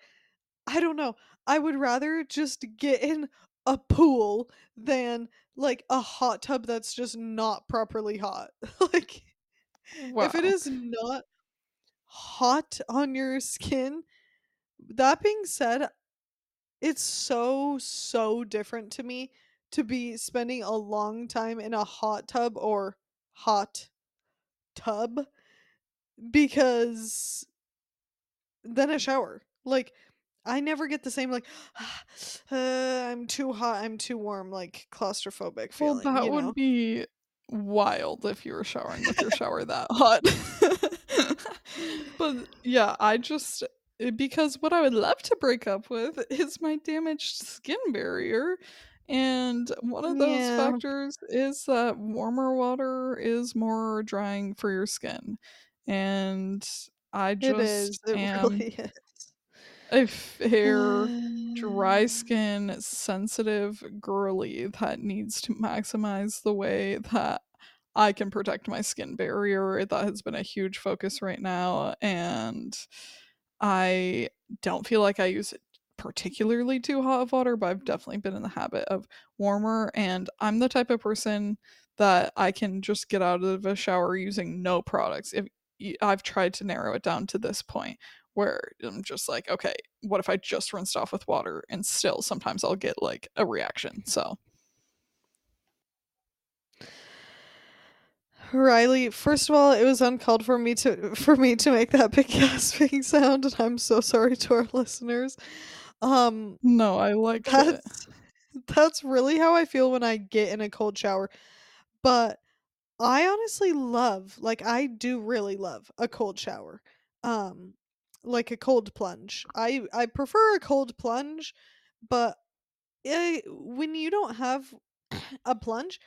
I don't know, I would rather just get in a pool than, like, a hot tub that's just not properly hot. [LAUGHS] Like, if it is not hot on your skin that being said, it's so, so different to me to be spending a long time in a hot tub or hot tub because than a shower. Like, I never get the same, like, [SIGHS] uh, I'm too hot, I'm too warm, like, claustrophobic Well, that you would be wild if you were showering with your shower that [LAUGHS] hot. [LAUGHS] But, yeah, I just eh, because what I would love to break up with is my damaged skin barrier, and one of those Yeah, factors is that warmer water is more drying for your skin, and I just it is, it [LAUGHS] am really is. A fair, dry um. skin, sensitive girly that needs to maximize the way that I can protect my skin barrier. That has been a huge focus right now, and I don't feel like I use it particularly too hot of water, but I've definitely been in the habit of warmer, and I'm the type of person that I can just get out of a shower using no products. If I've tried to narrow it down to this point where I'm just like, okay, what if I just rinsed off with water and still sometimes I'll get like a reaction. So, Riley, first of all, it was uncalled for me to for me to make that big [LAUGHS] gasping sound, and I'm so sorry to our listeners. Um, no, I like it. that's [LAUGHS] that's really how I feel when I get in a cold shower. But I honestly love, like I do really love a cold shower. Um, like a cold plunge. I I prefer a cold plunge, but eh, when you don't have [CLEARS THROAT] a plunge,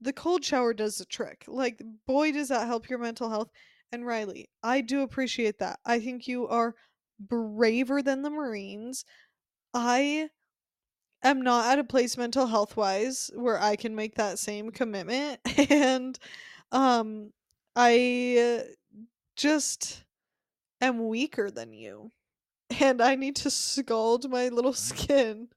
the cold shower does the trick. Like, boy, does that help your mental health. And Riley, I do appreciate that. I think you are braver than the Marines. I am not at a place mental health wise where I can make that same commitment. [LAUGHS] And um I uh, just am weaker than you. And I need to scald my little mm. skin.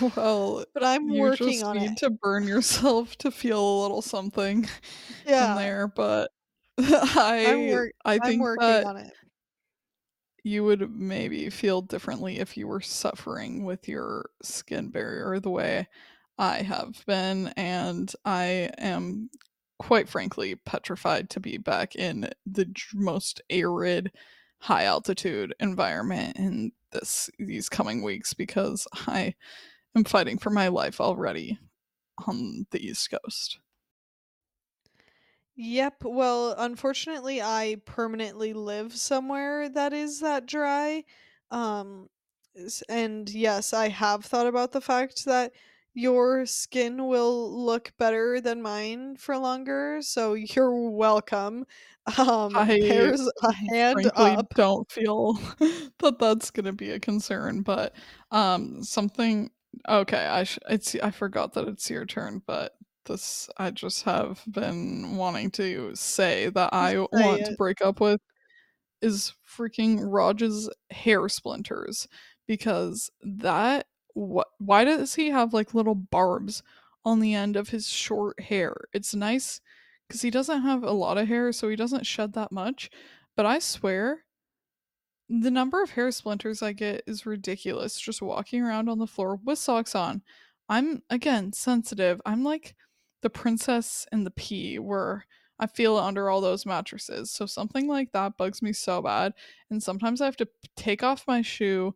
Well, But I'm you working just on it. need to burn yourself to feel a little something [LAUGHS] in Yeah. there, but [LAUGHS] I'm I work I I'm think working that on it. you would maybe feel differently if you were suffering with your skin barrier the way I have been, and I am quite frankly petrified to be back in the most arid high altitude environment in this these coming weeks because I am fighting for my life already on the East Coast. Yep. Well, unfortunately, I permanently live somewhere that is that dry. Um, and yes, I have thought about the fact that your skin will look better than mine for longer. So you're welcome. Um, I there's a hand up. don't feel [LAUGHS] that that's gonna be a concern, but um, something. Okay, I sh- it's I forgot that it's your turn, but this I just have been wanting to say that I Say want to break up with is freaking Raj's hair splinters because that what why does he have like little barbs on the end of his short hair? It's nice cuz he doesn't have a lot of hair so he doesn't shed that much, but I swear the number of hair splinters I get is ridiculous just walking around on the floor with socks on. I'm again sensitive. I'm like the princess and the pea where I feel it under all those mattresses. So something like that bugs me so bad. And sometimes I have to take off my shoe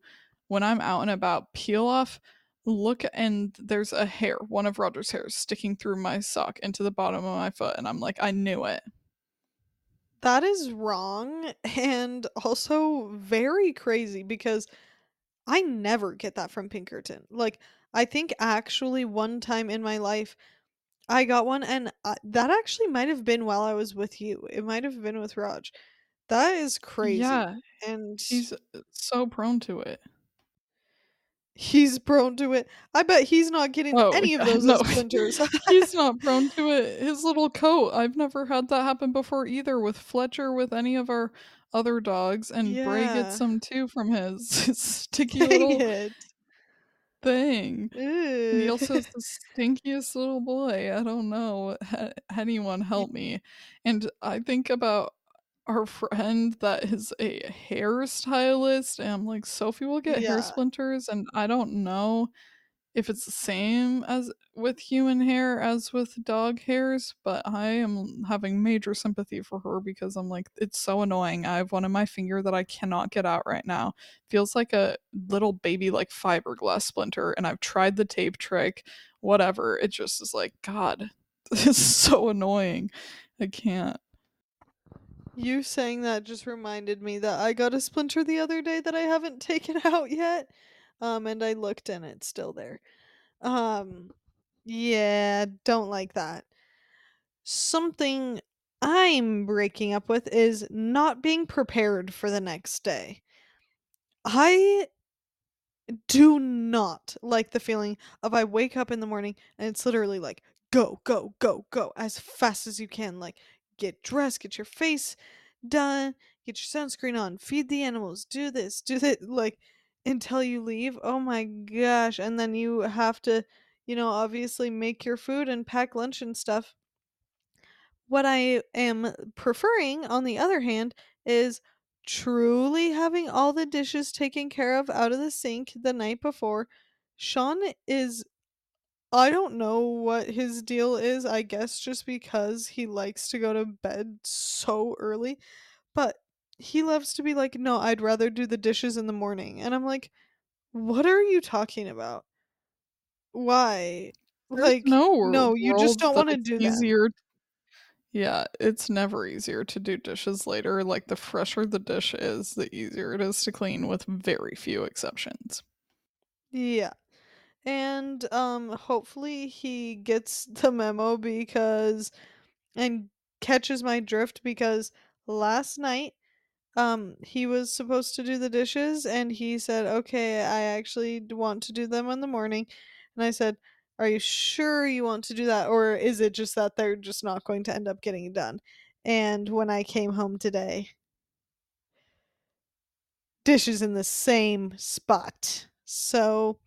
when I'm out and about, peel off, look, and there's a hair, one of Roger's hairs, sticking through my sock into the bottom of my foot. And I'm like, I knew it. That is wrong [LAUGHS] and also very crazy because I never get that from Pinkerton. Like, I think actually one time in my life I got one, and uh, that actually might have been while I was with you. It might have been with Raj. That is crazy. Yeah, And he's uh, so prone to it. He's prone to it. I bet he's not getting Oh, any of [LAUGHS] those no, splinters. [LAUGHS] he's not prone to it. His little coat, I've never had that happen before either with Fletcher, with any of our other dogs, and Bray gets some too from his [LAUGHS] sticky little it. thing. He also has the stinkiest little boy. I don't know. Anyone help me. And I think about our friend that is a hairstylist, and I'm like, "Sophie will get hair splinters," and I don't know if it's the same as with human hair as with dog hairs, but I am having major sympathy for her because I'm like, it's so annoying. I have one in my finger that I cannot get out right now. Feels like a little baby like fiberglass splinter, and I've tried the tape trick, whatever. It just is like, God, [LAUGHS] this is so annoying. I can't. You saying that just reminded me that I got a splinter the other day that I haven't [LAUGHS] taken out yet. Um, and I looked and it's still there. Um, yeah, don't like that. Something I'm breaking up with is not being prepared for the next day. I do not like the feeling of I wake up in the morning and it's literally like go, go, go, go as fast as you can. Like get dressed, get your face done, get your sunscreen on, feed the animals, do this, do that, [LAUGHS] like until you leave. Oh my gosh. And then you have to, you know, obviously make your food and pack lunch and stuff. What I am preferring, on the other hand, is truly having all the dishes taken care of out of the sink the night before. Sean is I don't know what his deal is, I guess just because he likes to go to bed so early, but he loves to be like, "No, I'd rather do the dishes in the morning." And I'm like, "What are you talking about? Why?" There's Like, no no, you just don't wanna it's do that. easier Yeah, it's never easier to do dishes later, like, the fresher the dish is, the easier it is to clean with very few exceptions. Yeah. And um hopefully he gets [LAUGHS] the memo because and catches my drift because last night um he was supposed to do the dishes and he said, "Okay, I actually want to do them in the morning." And I said, "Are you sure you want to do that or is it just that they're just not going to end up getting done?" And when I came home today, dishes in the same spot. So,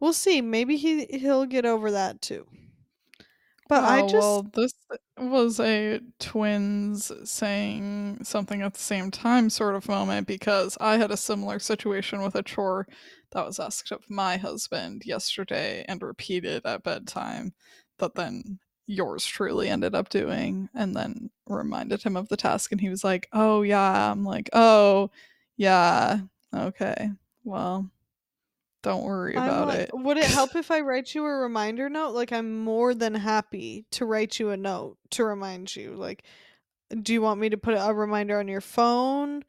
we'll see. Maybe he he'll get over that too. But I Oh, just well, this was a twins saying something at the same time sort of moment because I had a similar situation with a chore that was asked of my husband yesterday and repeated at bedtime that then yours truly ended up doing and then reminded him of the task and he was like, "Oh yeah." I'm like, "Oh, yeah. Okay. Well, don't worry about like, it." would it help [LAUGHS] if I write you a reminder note? Like, I'm more than happy to write you a note to remind you. Like, do you want me to put a reminder on your phone?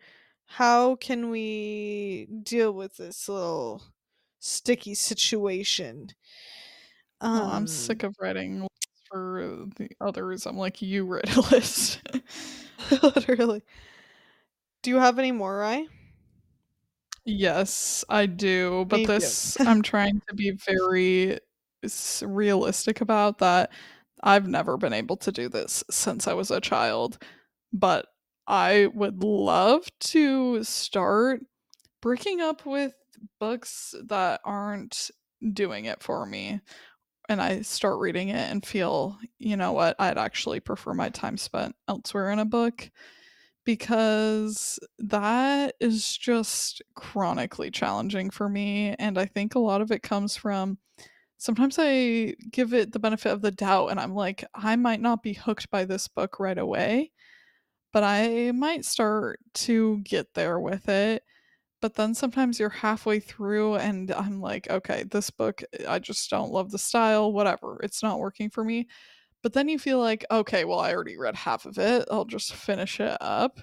How can we deal with this little sticky situation? Oh, I'm Um, sick of writing lists for the others. I'm like, you write a [LAUGHS] list. [LAUGHS] literally. Do you have any more, Rye? Yes, I do, but this I'm trying to be very s- realistic about that. I've never been able to do this since I was a child, but I would love to start breaking up with books that aren't doing it for me. and I start reading it and feel, you know what, I'd actually prefer my time spent elsewhere in a book because that is just chronically challenging for me. And I think a lot of it comes from sometimes I give it the benefit of the doubt and I'm like, I might not be hooked by this book right away, but I might start to get there with it. But then sometimes you're halfway through and I'm like, okay, this book, I just don't love the style, whatever. It's not working for me. But then you feel like, okay, well, I already read half of it. I'll just finish it up.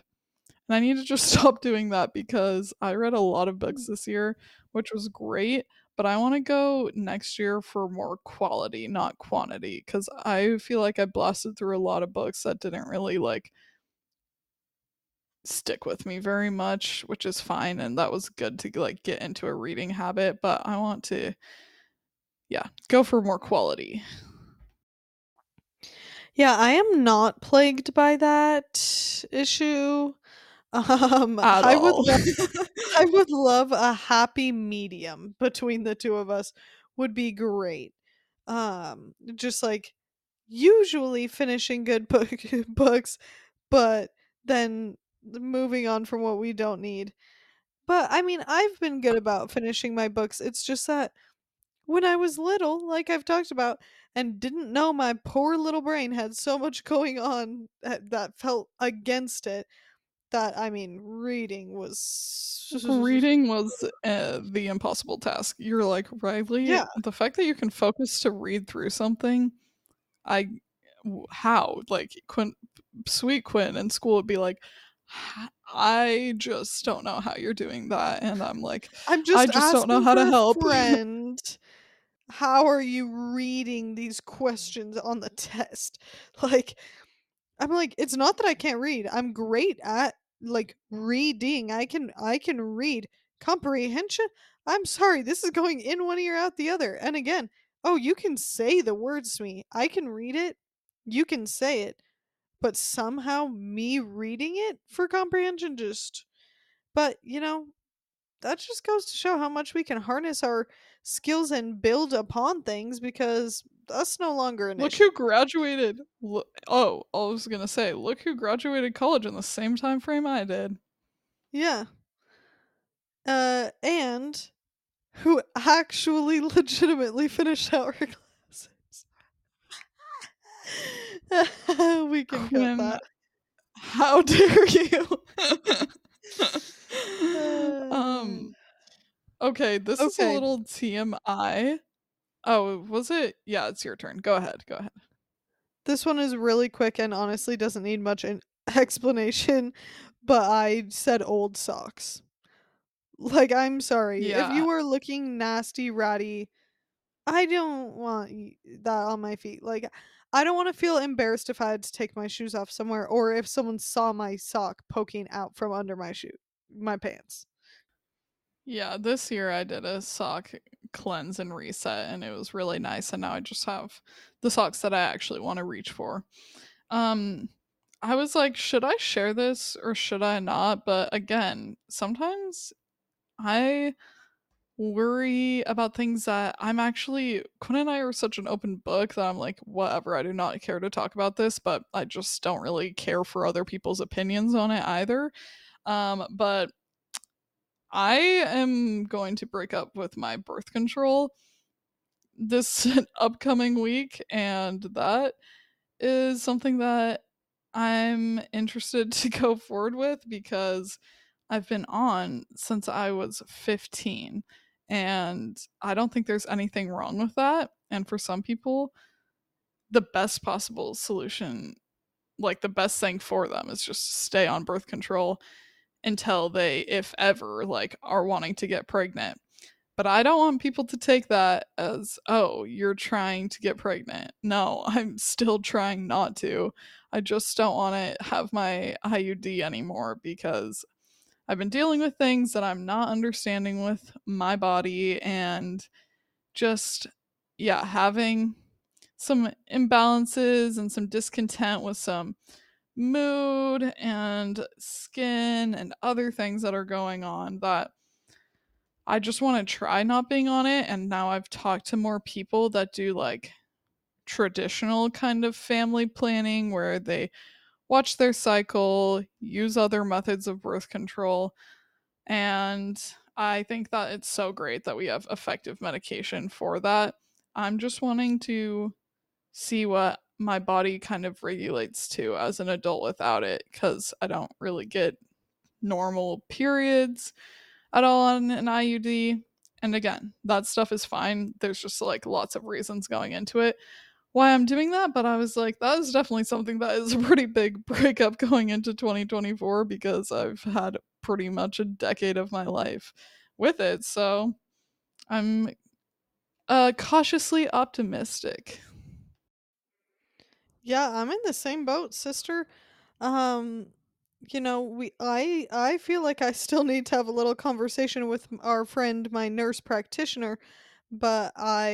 And I need to just [LAUGHS] stop doing that because I read a lot of books mm. this year, which was great. But I want to go next year for more quality, not quantity, because I feel like I blasted through a lot of books that didn't really like stick with me very much, which is fine, and that was good to, like, get into a reading habit, but I want to yeah, go for more quality. Yeah, I am not plagued by that issue. Um, At I would all. love [LAUGHS] [LAUGHS] I would love a happy medium between the 2 of us would be great. Um, just, like, usually finishing good [LAUGHS] book books, but then moving on from what we don't need. But, I mean, I've been good about finishing my books, it's just that when I was little, like I've talked about, and didn't know my poor little brain had so much [LAUGHS] going on that that felt against it, that, I mean, reading was [LAUGHS] Reading was, uh, the impossible task. You're like, "Riley, Yeah. the fact that you can focus to read through something, I how?" Like, Quinn sweet Quinn in school would be like, I just don't know how you're doing that," and I'm like, I'm just, "I just just don't know how to help." [LAUGHS] friend. How are you reading these questions on the [LAUGHS] test? Like, I'm like, it's not that I can't read, I'm great at, like, reading, I can I can read. Comprehension? I'm sorry, this is going in one ear, out the other, and again, oh, you can say the words to me, I can read it, you can say it, but somehow me reading it for comprehension just but, you know, that just goes to show how much we can harness our skills and build upon things because that's no longer an Look issue. who graduated. Loo oh, I was gonna say, look who graduated college in the same time frame I did. Yeah. Uh, and who actually [LAUGHS] legitimately finished our classes. [LAUGHS] We can cut Quinn, that. how [LAUGHS] dare you? Uh. Um, okay, this is a Okay. little TMI. Oh, was it? Yeah, it's your turn. Go ahead, go ahead. This one is really quick and honestly doesn't need much an [LAUGHS] explanation, but I said old socks. Like, I'm sorry, if Yeah. you were looking nasty, ratty, I don't want y that on my feet, like, I don't wanna feel embarrassed if I had to take my shoes off somewhere or if someone saw my sock poking out from under my shoe my pants. Yeah, this year I did a sock cleanse and reset, and it was really nice, and now I just have the socks that I actually wanna reach for. Um, I was like, "Should I share this or should I not?" But again, sometimes I worry about things that I'm actually Quinn and I are such an open book that I'm like, "Whatever, I do not care to talk about this," but I just don't really care for other people's opinions on it either. Um, but I am going to break up with my birth control this [LAUGHS] upcoming week, and that is something that I'm interested [LAUGHS] to go forward with because I've been on since I was 15, and I don't think there's anything wrong with that, and for some people, the best possible solution like, the best thing for them is just stay on birth control until they, if ever, like, are wanting to get pregnant. But I don't want people to take that as, "Oh, you're trying to get pregnant." No, [LAUGHS] I'm still trying not to. I just don't wanna have my IUD anymore because I've been dealing with things that I'm not understanding with my body and just yeah, having some imbalances and some discontent with some mood and skin and other things that are going on that I just wanna try not being on it, and now I've talked to more people that do, like, traditional kind of family planning where they watch their cycle, use other methods of birth control, and I think that it's so great that we have effective medication for that. I'm just wanting to see what my body kind of regulates to as an adult without it because I don't really get normal periods at all on an IUD, and again, that stuff is fine, there's just, like, lots of reasons going into it why I'm doing that, but I was like, "That is definitely something that is a pretty big [LAUGHS] breakup going into 2024 because I've had pretty much a decade of my life with it," so I'm, uh, cautiously optimistic. Yeah, I'm in the same boat, sister. Um, you know, we I I feel like I still need to have a little conversation with our friend, my nurse practitioner, but I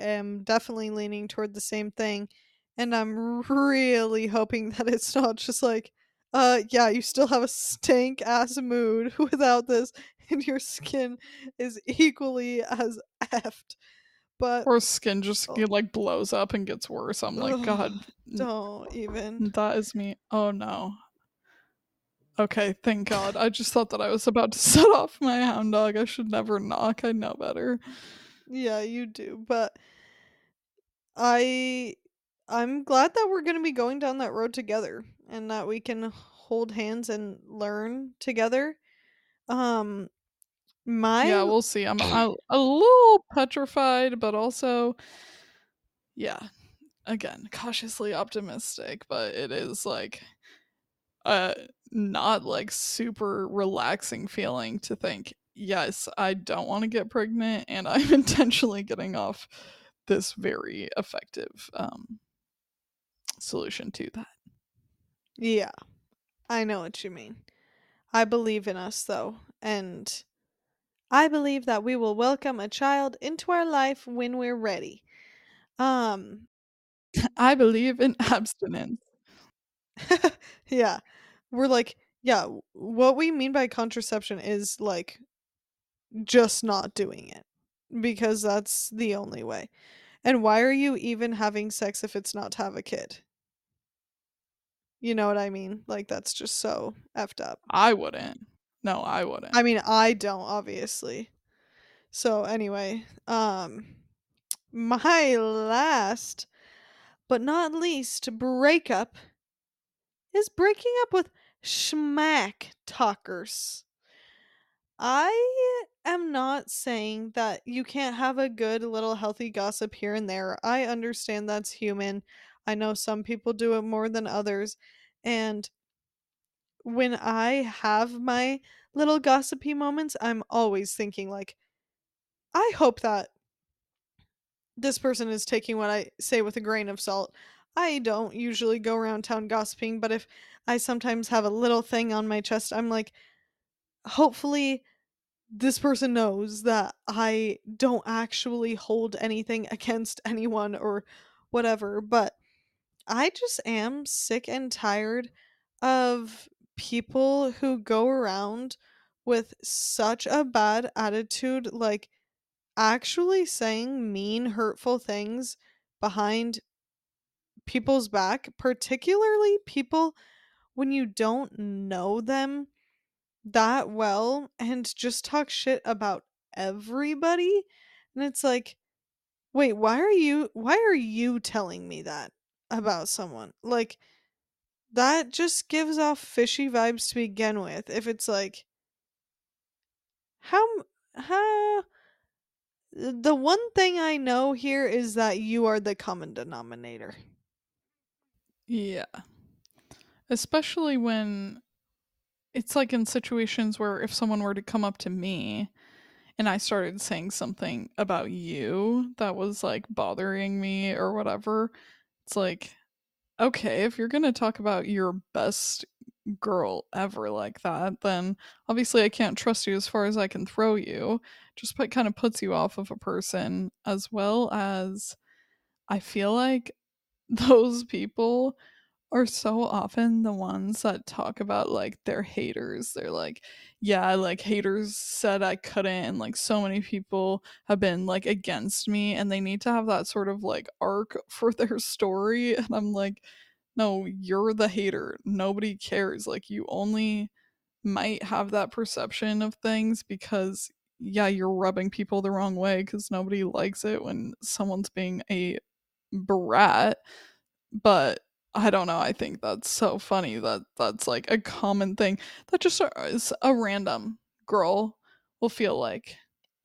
am definitely leaning toward the same thing, and I'm really hoping that it's not just like, uh, yeah, you still have a stank ass mood [LAUGHS] without this, and your skin is equally as [LAUGHS] effed. But Or skin just oh, get, like blows up and gets worse. I'm like, ugh, God, [SIGHS] don't even. that is me. Oh no. Okay, thank God. I just thought that I was about to [LAUGHS] set off my hound dog. I should never knock. I know better. Yeah, you do, but I I'm glad that we're gonna be going down that road together and that we can hold hands and learn together. Um, My yeah, we'll see. I'm [CLEARS THROAT] a, a little petrified, but also, yeah, again, cautiously optimistic, but it is like uh, not like super relaxing feeling to think, yes, I don't want to get pregnant and I'm [LAUGHS] intentionally getting off this very effective um, solution to that. yeah, I know what you mean. I believe in us though, and I believe that we will welcome a child into our life when we're ready. Um, [LAUGHS] I believe in [LAUGHS] abstinence. [LAUGHS] yeah. We're like, yeah, what we mean by contraception is like just not doing it because that's the only way. And why are you even having sex if it's not to have a kid? You know what I mean? Like that's just so effed up. I wouldn't. No, I wouldn't. I mean, I don't obviously. So anyway, um my last but not least breakup is breaking up with schmack talkers. I am not saying that you can't have a good little healthy gossip here and there. I understand that's human. I know some people do it more than others. And when I have my little gossipy moments, I'm always thinking, like, I hope that this person is taking what I say with a grain of salt. I don't usually go around town gossiping, but if I sometimes have a little thing on my chest, I'm like, hopefully this person knows that I don't actually hold anything [LAUGHS] against anyone or whatever, but I just am sick and tired of people who go around with such a bad attitude, like actually saying mean, hurtful things behind people's back, particularly people when you don't know them that well and just talk shit about everybody. And it's like, wait, why are you why are you telling me that about someone? Like that just gives off fishy vibes to begin with. If it's like how how uh, the one thing I know here is that you are the common denominator. Yeah. Especially when it's like in situations where if someone were to come up to me and I started saying something about you that was like bothering me or whatever, it's like, okay, if you're going to talk about your best girl ever like that, then obviously I can't trust you as far as I can throw you. Just put, kind of puts you off of a person as well as I feel like [LAUGHS] those people are so often the ones that talk about like their haters. They're like, yeah, like haters said I couldn't, and like so many people have been like against me, and they need to have that sort of like arc [LAUGHS] for their story. And I'm like, no, you're the hater. Nobody cares. Like, you only might have that perception of things because, yeah, you're rubbing people the wrong way because nobody likes it when someone's being a brat but I don't know. I think that's so funny that that's like a common thing. That just is a random girl will feel like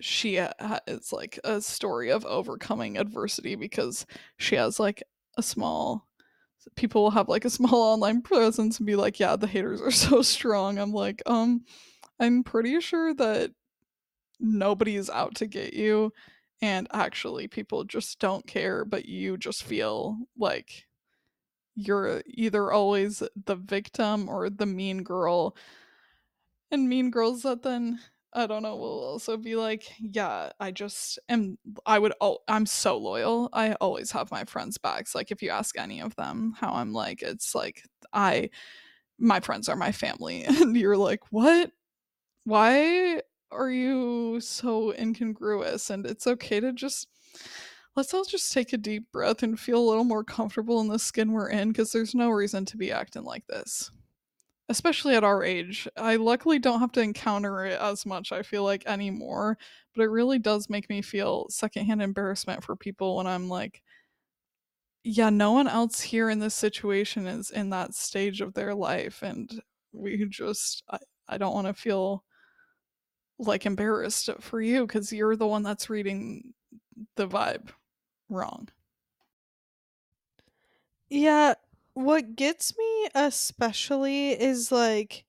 she is like a story of overcoming adversity because she has like a small people will have like a small [LAUGHS] online presence and be like, yeah, the haters are so strong. I'm like, um, I'm pretty sure that nobody is out to get you and actually people just don't care, but you just feel like you're either always the victim or the mean girl. And mean girls that then I don't know, will also be like, yeah, I just am I would oh, I'm so loyal. I always have my friends' backs. Like if you ask any of them how I'm like, it's like I my friends are my family [LAUGHS] and you're like, "What? Why are you so incongruous?" And it's okay to just let's all just take a deep breath and feel a little more comfortable in the skin we're in because there's no reason to be acting like this. Especially at our age. I luckily don't have to encounter it as much, I feel like, anymore, but it really does make me feel secondhand embarrassment for people when I'm like, yeah, no one else here in this situation is in that stage of their life, and we just, I, I don't want to feel like embarrassed for you because you're the one that's reading the vibe wrong. Yeah, what gets me especially is like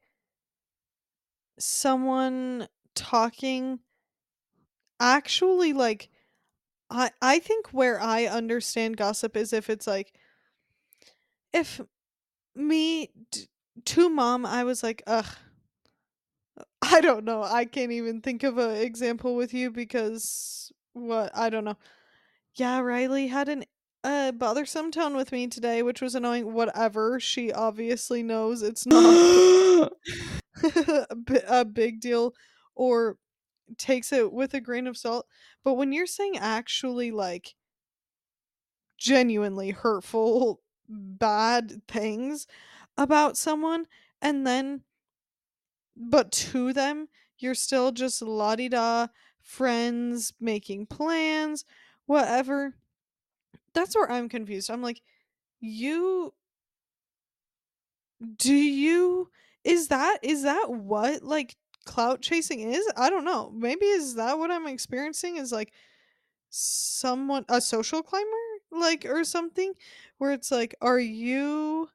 someone talking actually like I I think where I understand gossip is if it's like if me to mom I was like ugh I don't know I can't even think of an example with you because what I don't know yeah Riley had an uh bothersome tone with me today which was annoying whatever she obviously knows it's not [GASPS] [LAUGHS] a a big deal or takes it with a grain of salt. But when you're saying actually like genuinely hurtful, bad things about someone, and then but to them, you're still just la di da, friends, making plans, whatever. That's where I'm confused. I'm like, you do you is that is that what like clout chasing is? I don't know. Maybe is that what I'm experiencing is like someone a social climber like or something where it's like are you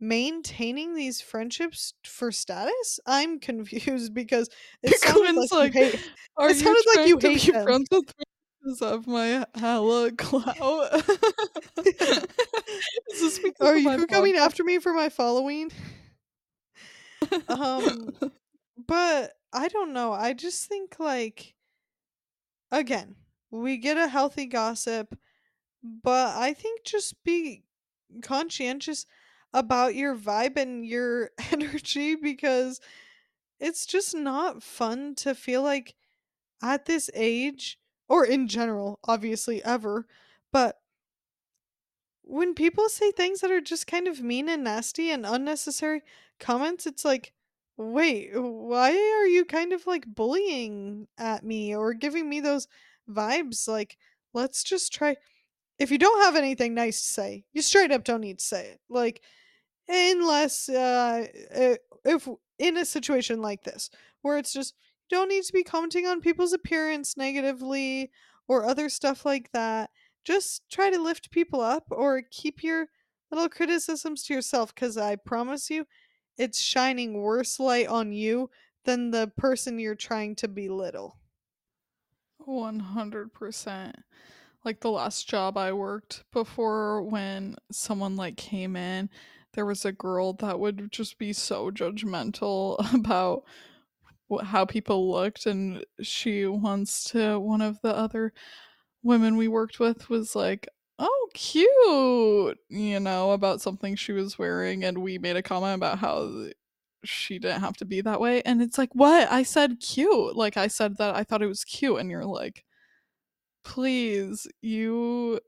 maintaining these friendships for status? I'm [LAUGHS] confused because it sounded Quinn's like you hate "Are it you sounded like you hate [LAUGHS] friends with because of my hella [LAUGHS] clout?" Is this because Are of my you coming podcast? after me for my following? Um but I don't know. I just think like again, we get a healthy gossip, but I think just be conscientious about your vibe and your [LAUGHS] energy because it's just not fun to feel like at this age or in general, obviously ever, but when people say things that are just kind of mean and nasty and unnecessary comments, it's like, wait, why are you kind of like bullying at me or giving me those vibes? Like, let's just try. If you don't have anything nice to say, you straight up don't need to say it. Like, unless uh, if in a situation like this where it's just don't need to be commenting on people's appearance negatively or other stuff like that just try to lift people up or keep your little criticisms to yourself because i promise you it's shining worse light on you than the person you're trying to belittle 100%. Like the last job I worked before when someone like came in, there was a girl that would just be so judgmental [LAUGHS] about how people looked and she once to one of the other women we worked with was like, "Oh, cute," you know, about something she was wearing and we made a comment about how she didn't have to be that way and it's like, "What? I said cute." Like I said that I thought it was cute and you're like, "Please, you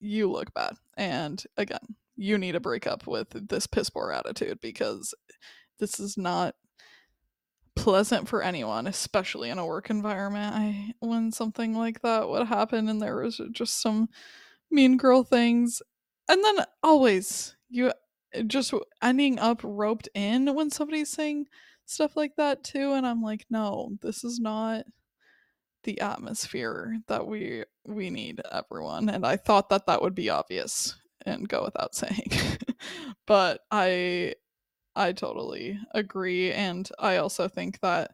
you look bad." And again, you need to break up with this piss poor attitude because this is not pleasant for anyone, especially in a work environment. I when something like that would happen and there was just some mean girl things. And then always you just ending up roped in when somebody's saying stuff like that too and I'm like, "No, this is not the atmosphere that we we need everyone." And I thought that that would be obvious and go without [LAUGHS] saying. but I I totally agree. And I also think that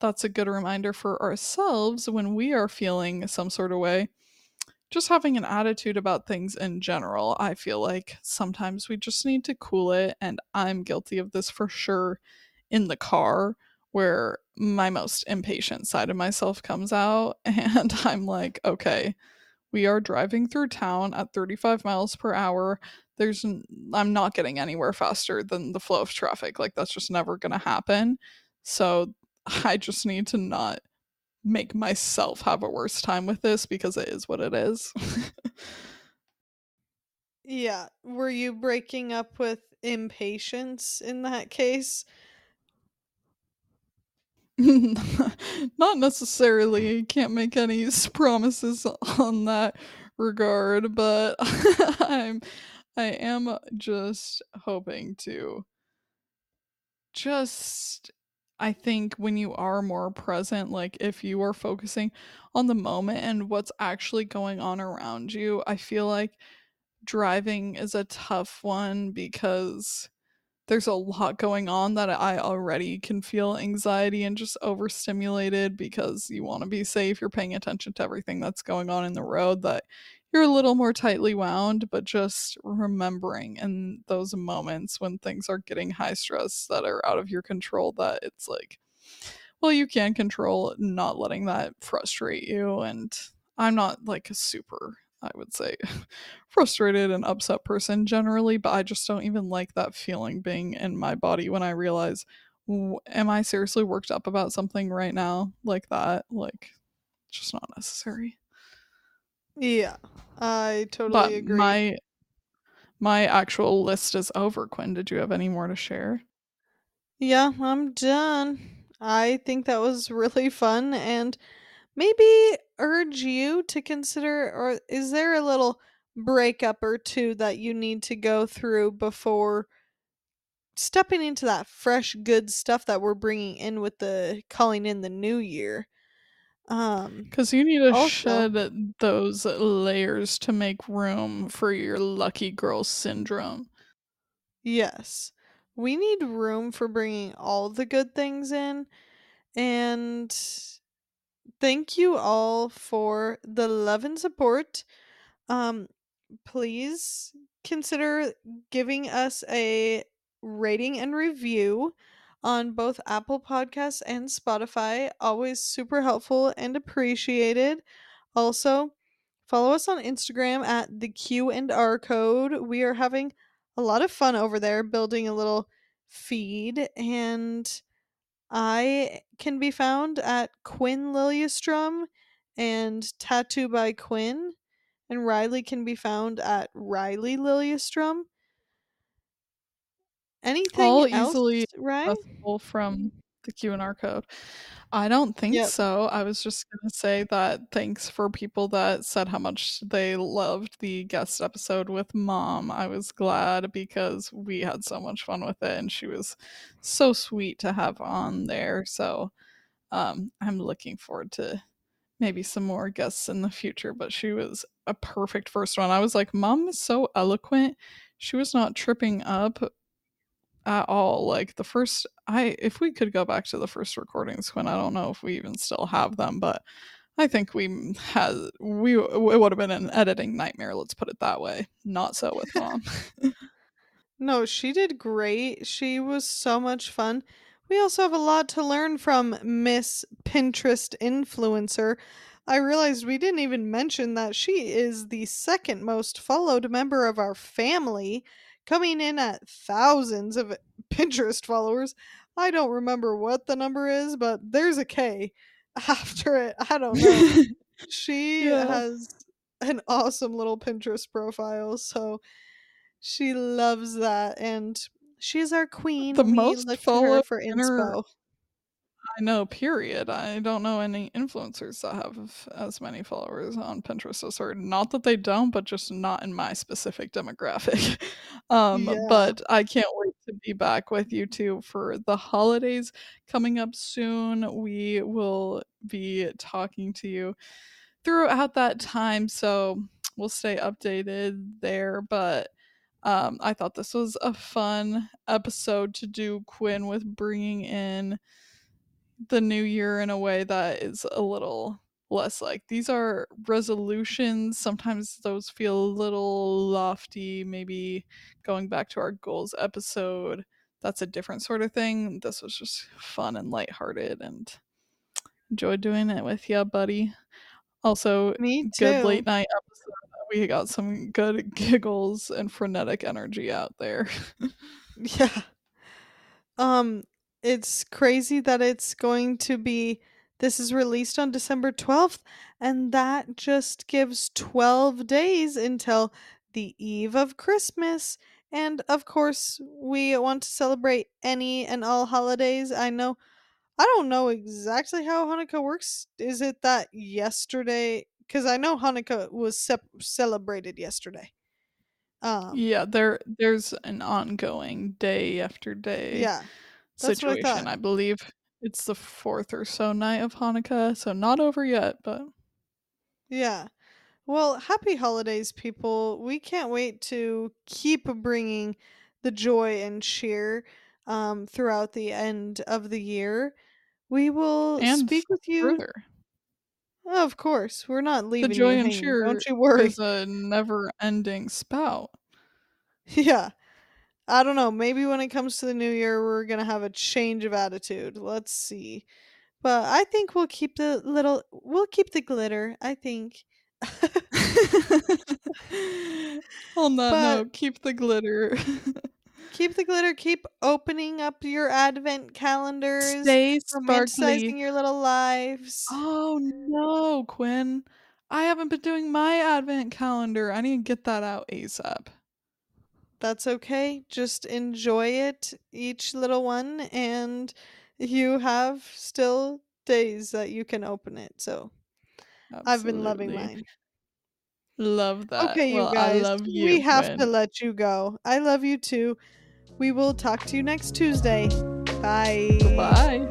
that's a good reminder for ourselves when we are feeling some sort of way just having an attitude about things in general. I feel like sometimes we just need to cool it, and I'm guilty of this for sure in the car where my most impatient side of myself comes out [LAUGHS] and I'm like, okay, we are driving through town at 35 miles per hour. There's I'm not getting anywhere faster than the flow of traffic. Like that's just never going to happen. So [LAUGHS] I just need to not make myself have a worse time with this because it is what it is. yeah. Were you breaking up with impatience in that case? [LAUGHS] Not necessarily. Can't make any promises on that regard, but [LAUGHS] I'm I am just hoping to just I think when you are more present, like if you are focusing on the moment and what's actually going on around you, I feel like driving is a tough one because there's a lot going on that I already can feel anxiety and just overstimulated because you want to be safe. You're paying attention to everything that's going on in the road that you're a little more tightly wound, but just remembering in those moments when things are getting high stress that are out of your control that it's like, well, you can control not letting that frustrate you. And I'm not like a super I would say, [LAUGHS] frustrated and upset person generally, but I just don't even like that feeling being in my body when I realize, am I seriously worked up about something right now like that? Like, just not necessary. Yeah, I totally but agree. My my actual list is over. Quinn, did you have any more to share? Yeah, I'm done. I think that was really fun and maybe urge you to consider or is there a little breakup or two that you need to go through before stepping into that fresh good stuff that we're bringing in with the calling in the new year um cuz you need to also, shed those layers to make room for your lucky girl syndrome. Yes. We need room for bringing all the good things in and thank you all for the love and support. Um, please consider giving us a rating and review on both Apple Podcasts and Spotify. Always super helpful and appreciated. Also, follow us on Instagram at the Q and R code. We are having a lot of fun over there building a little feed and I can be found at Quinn Liliestrom and Tattoo by Quinn, and Riley can be found at Riley Liliestrom. Anything All else, easily accessible from the Q and R code. I don't think yep. so. I was just gonna say that thanks for people that said how much they loved the guest episode with mom. I was glad because we had so much fun with it and she was so sweet to have on there. So um, I'm looking forward to maybe some more guests in the future, but she was a perfect first one. I was like, Mom is so eloquent. She was not tripping up at all. Like the first, I if we could go back to the first recordings, when I don't know if we even still have them, but I think we had we it would have been an editing nightmare. Let's put it that way. Not so with mom. [LAUGHS] no, she did great. She was so much fun. We also have a lot to learn from Miss Pinterest influencer. I realized we didn't even mention that she is the second most followed member of our family coming in at thousands of [LAUGHS] Pinterest followers. I don't remember what the number is, but there's a K [LAUGHS] after it. I don't know. [LAUGHS] she yeah. has an awesome little Pinterest profile, so she loves that and she's our queen. The we most look followed for inspo. I know, period. I don't know any influencers that have as many followers on Pinterest as her. Not that they don't, but just not in my specific demographic. [LAUGHS] um, yeah. But I can't wait to be back with you two for the holidays coming up soon. We will be talking to you throughout that time. So we'll stay updated there. But um, I thought this was a fun episode to do, Quinn, with bringing in the new year in a way that is a little less like these are resolutions. Sometimes those feel a little lofty, maybe going back to our goals episode. That's a different sort of thing. This was just fun and lighthearted and enjoyed doing it with you, buddy. Also, Me good late night episode. We got some good giggles and frenetic energy out there. [LAUGHS] Yeah. Um, it's crazy that it's going to be this is released on December 12th, and that just gives 12 days until the eve of Christmas. And of course, we want to celebrate any and all holidays. I know I don't know exactly how Hanukkah works. Is it that yesterday? Because I know Hanukkah was sep- celebrated yesterday. Um, yeah, there there's an ongoing day after day yeah, that's what I situation. I believe it's the fourth or so night of Hanukkah, so not over yet, but Yeah. Well, happy holidays, people. We can't wait to keep bringing the joy and cheer um, throughout the end of the year. We will and speak with you. further. Of course, we're not leaving. The joy you and hanging. Don't you worry. is a never-ending spout. [LAUGHS] yeah. I don't know. Maybe when it comes to the new year, we're going to have a change of attitude. Let's see. But I think we'll keep the little, we'll keep the glitter. I think. [LAUGHS] On that But note, keep the glitter. [LAUGHS] keep the glitter. Keep opening up your advent calendars, Stay sparkly. your little lives. Oh no, Quinn. I haven't been doing my advent calendar. I need to get that out ASAP. That's okay. Just enjoy it, each little one, and you have still days that you can open it. So I've been loving mine. Love that. Okay, you Well, I guys, love we you, have to let you go. I love you too. We will talk to you next Tuesday. Bye. Bye.